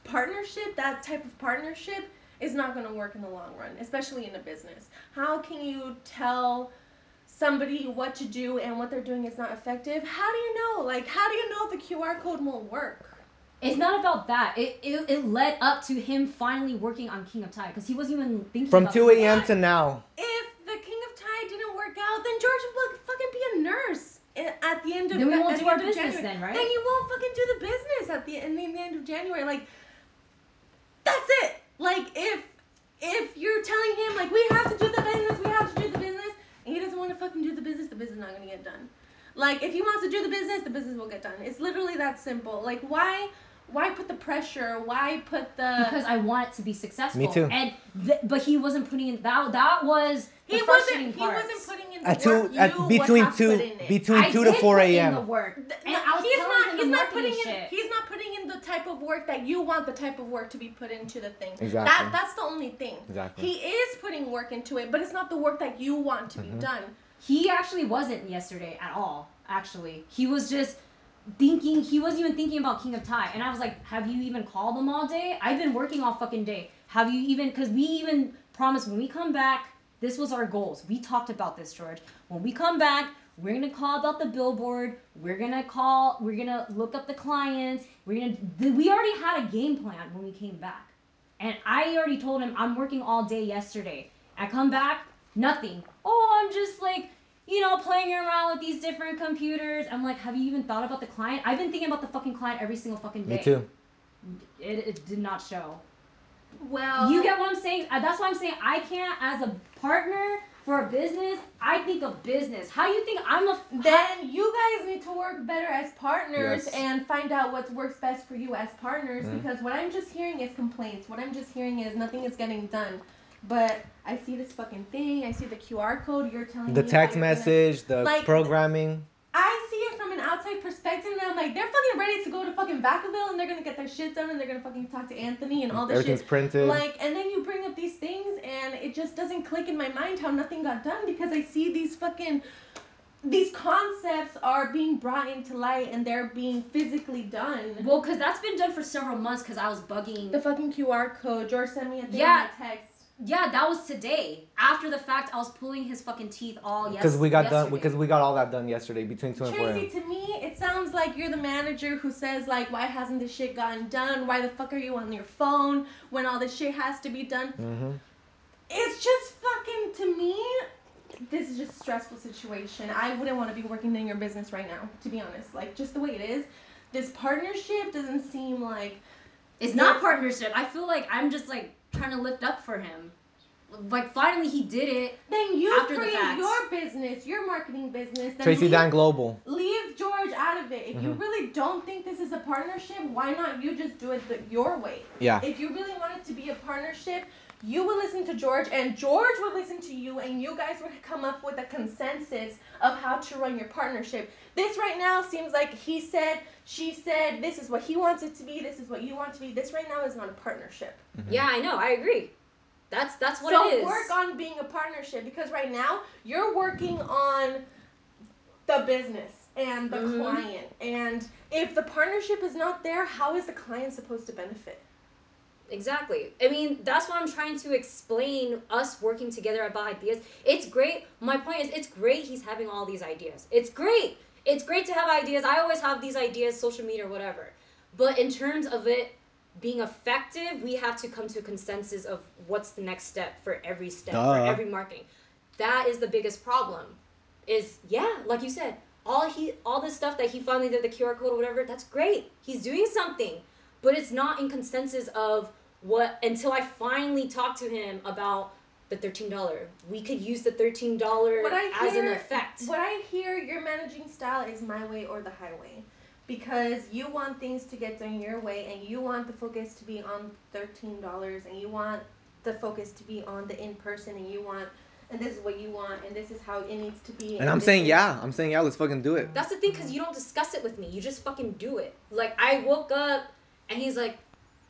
partnership, that type of partnership is not going to work in the long run, especially in a business. How can you tell somebody what to do and what they're doing is not effective? How do you know? Like, how do you know if the QR code won't work? It's not about that. It, it, it led up to him finally working on King of Thai because he wasn't even thinking From about 2 King of a.m. To now. If the King of Thai didn't work out, then George would fucking be a nurse at the end of Then we won't do our business January. then, right? Then you won't fucking do the business at the, in the, in the end of January. Like, that's it. Like, if if you're telling him like we have to do the business, we have to do the business, and he doesn't want to fucking do the business, the business is not gonna get done. Like, if he wants to do the business, the business will get done. It's literally that simple. Like, why? Why put the pressure? Why put the? because I want it to be successful. Me too. And th- but he wasn't putting in that. That was the he frustrating wasn't. He part. wasn't putting in the At work two, you at would between two, put in it. between I two to did four a.m. work. And no, I was he's not. He's not marketing putting in. shit. He's not putting in the type of work that you want the type of work to be put into the thing. Exactly. That that's the only thing. Exactly. He is putting work into it, but it's not the work that you want to Mm-hmm. be done. He actually wasn't yesterday at all. Actually, he was just thinking. He wasn't even thinking about King of Thai. And I was like, "Have you even called him all day? I've been working all fucking day. Have you even? Because we even promised when we come back. This was our goals. We talked about this, George. When we come back, we're gonna call about the billboard. We're gonna call. We're gonna look up the clients. We're gonna. We already had a game plan when we came back. And I already told him I'm working all day yesterday. I come back, nothing. Oh, I'm just like, you know, playing around with these different computers. I'm like, have you even thought about the client? I've been thinking about the fucking client every single fucking day. Me too. It, it did not show. Well, You get what I'm saying? Uh, That's why I'm saying I can't, as a partner for a business, I think of business. How you think I'm a. Then you guys need to work better as partners Yes. and find out what works best for you as partners. Mhm. Because what I'm just hearing is complaints. What I'm just hearing is nothing is getting done. But I see this fucking thing. I see the QR code. You're telling The me how text you're gonna- message, the Like- programming. I see it from an outside perspective, and I'm like, they're fucking ready to go to fucking Vacaville, and they're gonna get their shit done, and they're gonna fucking talk to Anthony and all this Everything's shit. printed. Like, and then you bring up these things, and it just doesn't click in my mind how nothing got done because I see these fucking these concepts are being brought into light and they're being physically done. Well, because that's been done for several months because I was bugging. The fucking QR code. George sent me a thing Yeah. in a text. Yeah, that was today. After the fact, I was pulling his fucking teeth all yes. Because we got done. Because we got all that done yesterday between two and four. Tracie, to me, it sounds like you're the manager who says like, "Why hasn't this shit gotten done? Why the fuck are you on your phone when all this shit has to be done?" Mm-hmm. It's just fucking to me. This is just a stressful situation. I wouldn't want to be working in your business right now, to be honest. Like just the way it is, this partnership doesn't seem like It's not partnership. I feel like I'm just like trying to lift up for him. Like finally he did it. then you After the create fact. your business, your marketing business. Then Tracie leave, Dan Global. leave George out of it. If you Mhm. really don't think this is a partnership, why not you just do it the, your way? Yeah. If you really want it to be a partnership, you would listen to George, and George would listen to you, and you guys would come up with a consensus of how to run your partnership. This right now seems like he said, she said, this is what he wants it to be, this is what you want to be. This right now is not a partnership. Yeah, I know. I agree. That's that's what it is so it is. work on being a partnership because right now you're working on the business and the Mhm. client. And if the partnership is not there, how is the client supposed to benefit? Exactly. I mean, that's what I'm trying to explain us working together about ideas. It's great. My point is, it's great he's having all these ideas. It's great. It's great to have ideas. I always have these ideas, social media, or whatever. But in terms of it being effective, we have to come to a consensus of what's the next step for every step, for every marketing. That is the biggest problem. Is yeah, like you said, all he all this stuff that he finally did the QR code or whatever, that's great. He's doing something. But it's not in consensus of what until I finally talked to him about the thirteen dollar. We could use the thirteen dollar What I as an hear- effect. What I hear your managing style is my way or the highway. Because you want things to get done your way and you want the focus to be on thirteen dollars and you want the focus to be on the in person and you want and this is what you want and this is how it needs to be And I'm saying is- yeah. I'm saying yeah. Let's fucking do it. That's the thing, cause you don't discuss it with me. You just fucking do it. Like I woke up and he's like,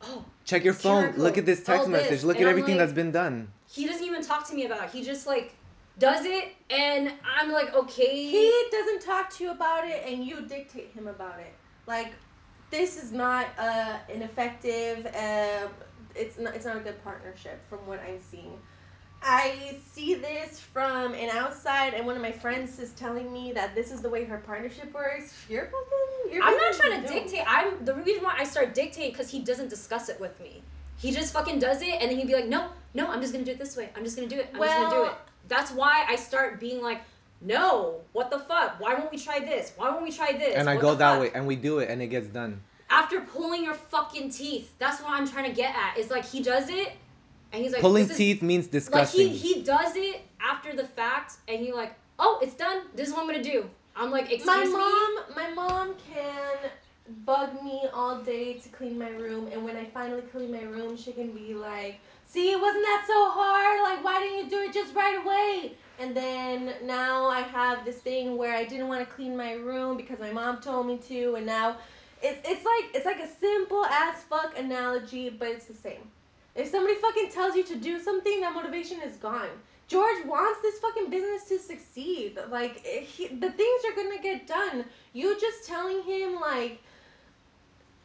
oh, Check your phone. code. Look at this text All this. message. Look And at I'm everything like- that's been done. he doesn't even talk to me about it. He just like does it and I'm like, okay. He doesn't talk to you about it and you dictate him about it. Like this is not uh, an effective uh, it's not it's not a good partnership from what I'm seeing. I see this from an outside and one of my friends is telling me that this is the way her partnership works. You're fucking you're I'm not trying to doomed. dictate. I'm the reason why I start dictating because he doesn't discuss it with me. He just fucking does it, and then he'd be like, "No, no, I'm just gonna do it this way. I'm just gonna do it. I'm just gonna do Well- it." That's why I start being like, "No, what the fuck? Why won't we try this? Why won't we try this?" And I What go that fuck?" way, and we do it, and it gets done. After pulling your fucking teeth, that's what I'm trying to get at. It's like he does it, and he's like, Pulling "This is- teeth means Like disgusting. he he does it after the fact, and he like, "Oh, it's done. This is what I'm gonna do." I'm like, "Excuse my me." mom my mom can bug me all day to clean my room and when I finally clean my room she can be like see wasn't that so hard like why didn't you do it just right away and then now I have this thing where I didn't want to clean my room because my mom told me to and now it's it's like it's like a simple as fuck analogy but it's the same if somebody fucking tells you to do something that motivation is gone George wants this fucking business to succeed. Like he, the things are gonna get done. You just telling him like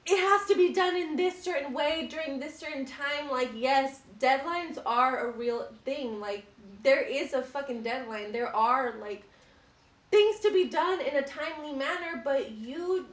it has to be done in this certain way during this certain time. Like yes, deadlines are a real thing. Like there is a fucking deadline. There are like things to be done in a timely manner, but you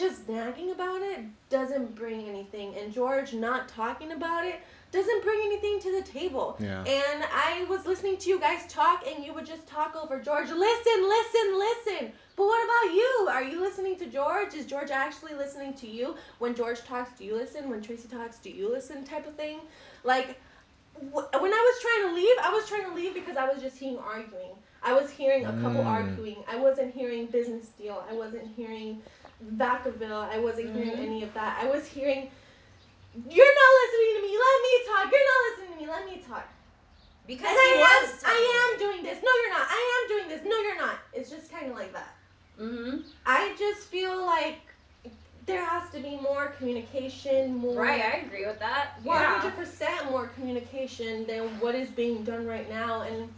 just nagging about it doesn't bring anything. And George not talking about it doesn't bring anything to the table. Yeah. And I was listening to you guys talk, and you would just talk over George. Listen, listen, listen. But what about you? Are you listening to George? Is George actually listening to you? When George talks, do you listen? When Tracie talks, do you listen? Type of thing. Like, wh- when I was trying to leave, I was trying to leave because I was just hearing arguing. I was hearing a couple Mm. arguing. I wasn't hearing business deal. I wasn't hearing Vacaville. I wasn't hearing Mhm. any of that. I was hearing, you're not listening to me. Let me talk. You're not listening to me. Let me talk. because And I was. am, I am doing this. No, you're not. I am doing this. No, you're not. It's just kind of like that. Mm-hmm. I just feel like there has to be more communication, more Right, I agree with that. Yeah. hundred percent more communication than what is being done right now. And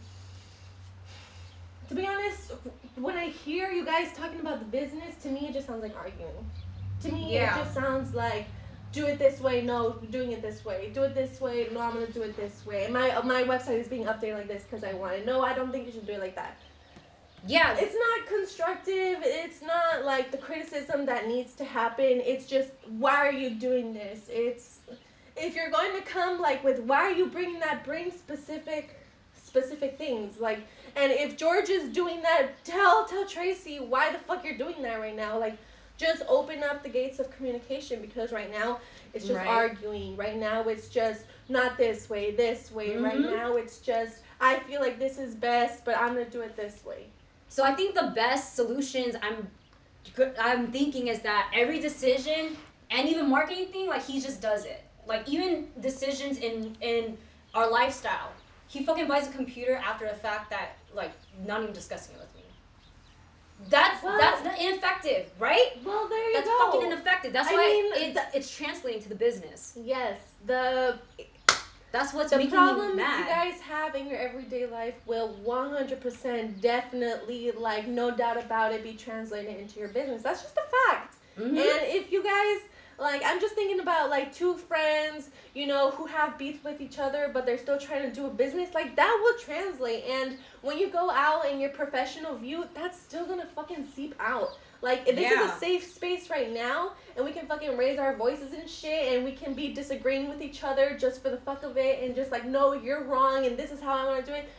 to be honest, when I hear you guys talking about the business, to me it just sounds like arguing. To me, Yeah. it just sounds like do it this way. No, doing it this way. Do it this way. No, I'm gonna do it this way. My my website is being updated like this because I want it. No, I don't think you should do it like that. Yeah, It's not constructive. It's not like the criticism that needs to happen. It's just why are you doing this? It's if you're going to come like with why are you bringing that? Bring specific specific things like and if George is doing that, tell tell Tracy why the fuck you're doing that right now. Like just open up the gates of communication because right now it's just Right. arguing. Right now it's just not this way, this way. Right Mhm. now it's just I feel like this is best, but I'm gonna do it this way. So I think the best solutions I'm I'm thinking is that every decision and even marketing thing, like he just does it. Like even decisions in in our lifestyle, he fucking buys a computer after the fact that like not even discussing it with me. That's Well- that's ineffective, right? Well, there you That's go. fucking ineffective. That's I why mean, it's, it's translating to the business. Yes, the That's what's the making me mad. you guys have in your everyday life will 100% definitely, like, no doubt about it, be translated into your business. That's just a fact. Mhm. And if you guys, like, I'm just thinking about, like, two friends, you know, who have beef with each other, but they're still trying to do a business, like, that will translate. And when you go out in your professional view, that's still gonna fucking seep out. Like, this is a safe space right now, and we can fucking raise our voices and shit, and we can be disagreeing with each other just for the fuck of it, and just like, no, you're wrong, and this is how I wanna do it.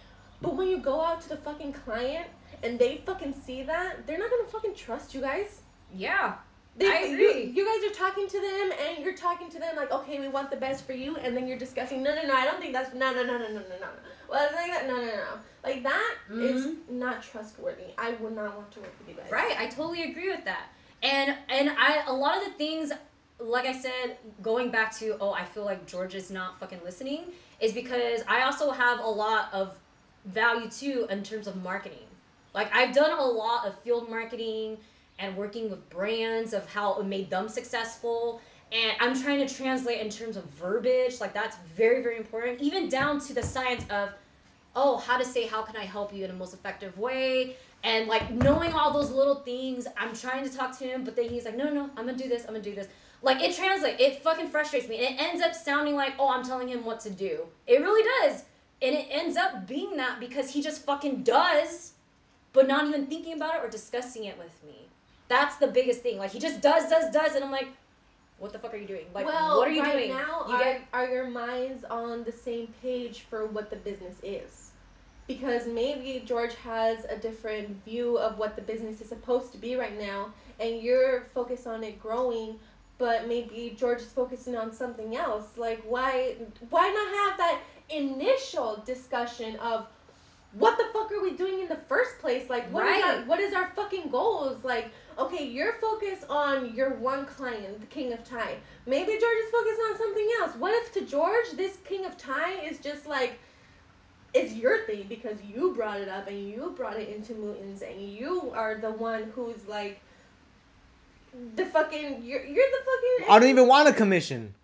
But when you go out to the fucking client, and they fucking see that, they're not gonna fucking trust you guys. yeah. They, I agree. You, you, guys are talking to them, and you're talking to them like, okay, we want the best for you, and then you're discussing, no, no, no, I don't think that's no, no, no, no, no, no, no. Well, like that, no, no, no, like that mm-hmm. is not trustworthy. I would not want to work with you guys. Right, I totally agree with that. And and I a lot of the things, like I said, going back to oh, I feel like George is not fucking listening, is because I also have a lot of value too in terms of marketing. Like I've done a lot of field marketing and working with brands of how it made them successful. And I'm trying to translate in terms of verbiage, like that's very, very important. Even down to the science of oh, how to say how can I help you in the most effective way, and like knowing all those little things. I'm trying to talk to him, but then he's like, no, no, no, I'm gonna do this, I'm gonna do this. Like it translates. It fucking frustrates me. And it ends up sounding like, oh, I'm telling him what to do. It really does, and it ends up being that because he just fucking does, but not even thinking about it or discussing it with me. That's the biggest thing. Like he just does, does, does, and I'm like, what the fuck are you doing? Like, well, what are you right doing? now, you are, get are your minds on the same page for what the business is? Because maybe George has a different view of what the business is supposed to be right now, and you're focused on it growing, but maybe George is focusing on something else. Like, why, why not have that initial discussion of what the fuck are we doing in the first place? Like, what is our Right. what is our fucking goals? Like, okay, you're focused on your one client, the King of Thai. Maybe George is focused on something else. What if to George, this King of Thai is just like, it's your thing because you brought it up and you brought it into MOOTENS and you are the one who's like, the fucking, you're, you're the fucking. I don't even want a commission.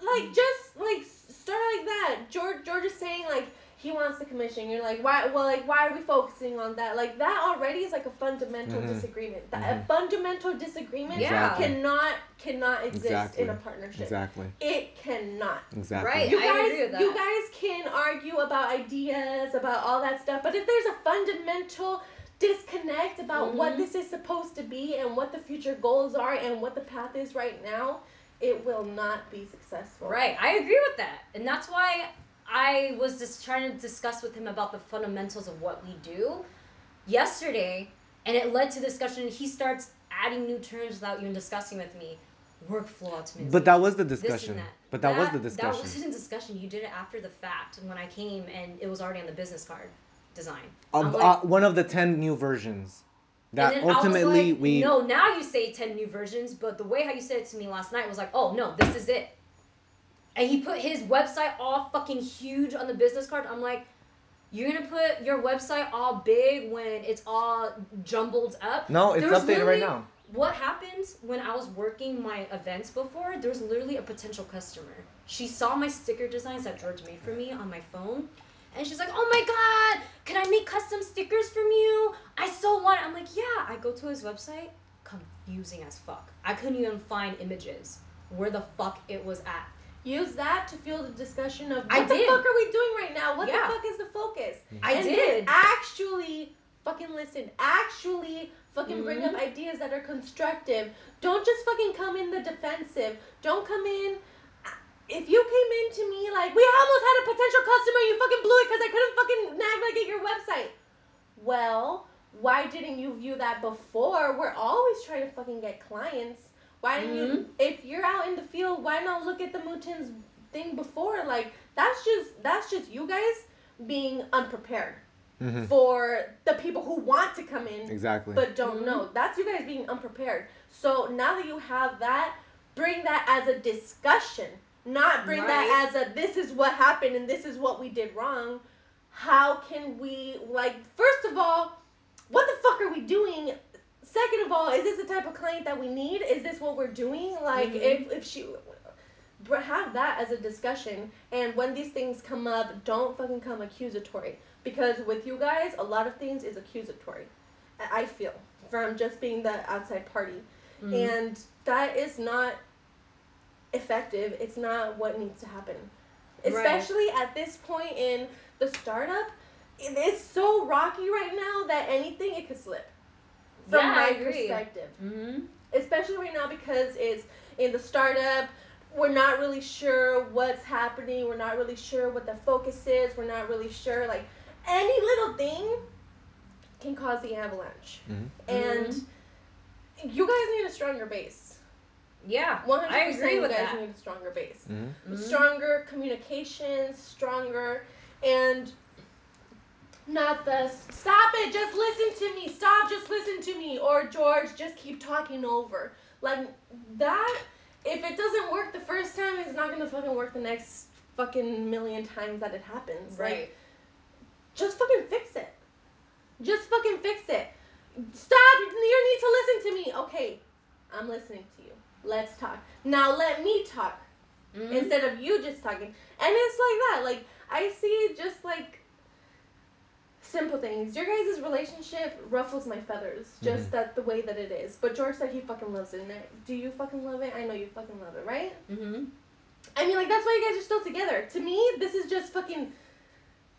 like just like start like that. George George is saying like he wants the commission. You're like why? Well, like why are we focusing on that? Like that already is like a fundamental Mhm. disagreement. That Mhm. a fundamental disagreement Yeah. cannot cannot exist Exactly. in a partnership. Exactly. It cannot. Exactly. Right. You I guys, agree with that. you guys can argue about ideas, about all that stuff, but if there's a fundamental disconnect about what Mhm. this is supposed to be and what the future goals are and what the path is right now, it will not be successful. Right, I agree with that. And that's why I was just trying to discuss with him about the fundamentals of what we do yesterday, and it led to discussion. And he starts adding new terms without even discussing with me. Workflow optimization. But that was the discussion. that. But that, was the discussion. That wasn't a discussion. You did it after the fact when I came and it was already on the business card design. Of, I'm uh, one of the ten new versions that ultimately like, we. No, now you say 10 new versions, but the way how you said it to me last night was like, oh no, this is it. And he put his website all fucking huge on the business card. I'm like, you're gonna put your website all big when it's all jumbled up? No, it's updated right now. What happened when I was working my events before? There was literally a potential customer. She saw my sticker designs that George made for me on my phone, and she's like, "Oh my god, can I make custom stickers from you? I so want." it." I'm like, "Yeah." I go to his website, confusing as fuck. I couldn't even find images. where the fuck it was at. Use that to fuel the discussion of what I the did. fuck are we doing right now? What Yeah. the fuck is the focus? I and did. actually fucking listen. Actually fucking bring Mm-hmm. up ideas that are constructive. Don't just fucking come in the defensive. Don't come in. If you came in to me like we almost had a potential customer, you fucking blew it because I couldn't fucking navigate your website. Well, why didn't you view that before? We're always trying to fucking get clients. Why didn't you? Mm-hmm. If you're out in the field, why not look at the MOOTENS thing before? Like that's just that's just you guys being unprepared Mhm. for the people who want to come in Exactly. but don't Mm-hmm. know. That's you guys being unprepared. So now that you have that, bring that as a discussion, not bring Right. that as a this is what happened and this is what we did wrong. How can we like first of all, what the fuck are we doing? Second of all, is this the type of client that we need? Is this what we're doing? Like Mhm. if if she have that as a discussion and when these things come up don't fucking come accusatory because with you guys a lot of things is accusatory I feel from just being the outside party Mm-hmm. and that is not effective it's not what needs to happen Right. especially at this point in the startup it is so rocky right now that anything it could slip from Yeah, I my agree. perspective Mm-hmm. especially right now because it's in the startup we're not really sure what's happening we're not really sure what the focus is we're not really sure like any little thing can cause the avalanche Mhm. and you guys need a stronger base Yeah, 100% I agree you with guys that. need a stronger base Mhm. Mhm. stronger communication, stronger and not the stop it just listen to me stop just listen to me or george just keep talking over like that if it doesn't work the first time it's not gonna fucking work the next fucking million times that it happens like Right. just fucking fix it just fucking fix it stop you need to listen to me okay i'm listening to you let's talk now let me talk Mhm. instead of you just talking. And it's like that. Like I see just like simple things. Your guys' relationship ruffles my feathers. Just Mhm. that the way that it is. But George said he fucking loves it. And I- do you fucking love it? I know you fucking love it, right? Mm-hmm. I mean, like that's why you guys are still together. To me, this is just fucking.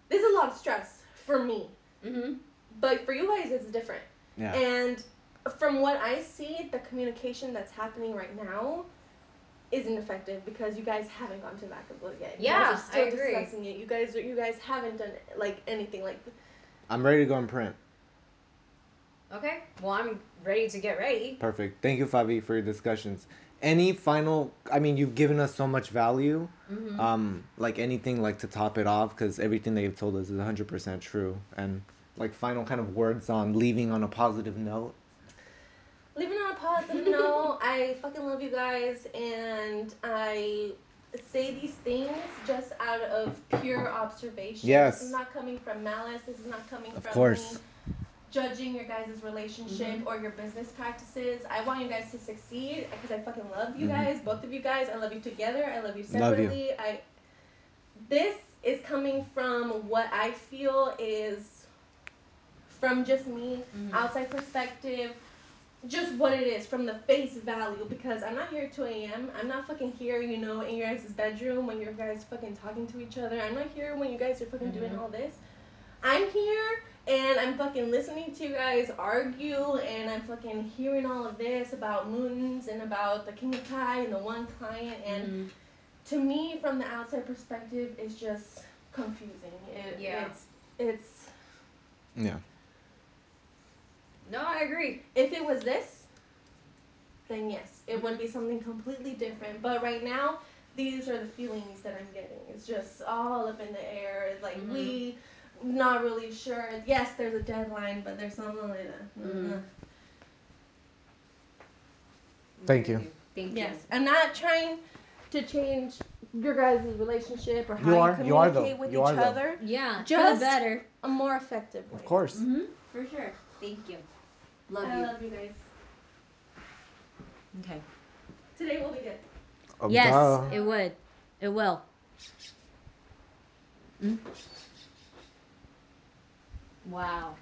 This is a lot of stress for me. Mm-hmm. But for you guys, it's different. Yeah. And from what I see, the communication that's happening right now isn't effective because you guys haven't gone to back of it yet. You Yeah, guys are still I agree. discussing it. You guys, are, you guys haven't done like anything like. I'm ready to go and print. Okay. Well, I'm ready to get ready. Perfect. Thank you, Fabi, for your discussions. Any final? I mean, you've given us so much value. Mm-hmm. Um, like anything, like to top it off, because everything they've told us is 100% true. And like final kind of words on leaving on a positive note. Leaving on a positive note, I fucking love you guys, and I say these things just out of pure observation. Yes. This is not coming from malice. This is not coming Of from course. me judging your guys' relationship Mm-hmm. or your business practices. I want you guys to succeed because I fucking love you Mhm. guys, both of you guys. I love you together. I love you Love you. separately. I this is coming from what I feel is from just me, Mhm. outside perspective, just what it is from the face value. Because I'm not here at 2 a.m. I'm not fucking here, you know, in your guys' bedroom when you guys fucking talking to each other. I'm not here when you guys are fucking doing Mhm. all this. I'm here and I'm fucking listening to you guys argue and I'm fucking hearing all of this about moons and about the King of Kai and the one client and Mm-hmm. to me from the outside perspective it's just confusing. It, Yeah. It's it's Yeah. No, I agree. if it was this, then yes, it would be something completely different. But right now, these are the feelings that I'm getting. It's just all up in the air. It's like Mhm. we not really sure. Yes, there's a deadline, but there's something like that. Mhm. Thank you. Thank you. Yes. I'm not trying to change your guys' relationship or how You you, are- you are, communicate though. with You each are, other Yeah, Just- the better. a more effective way. Of course. Mm-hmm. For sure. Thank you. Love I you. love you guys. Okay. Today will be good. Um, Yes, duh. it would. It will. Mm. Wow.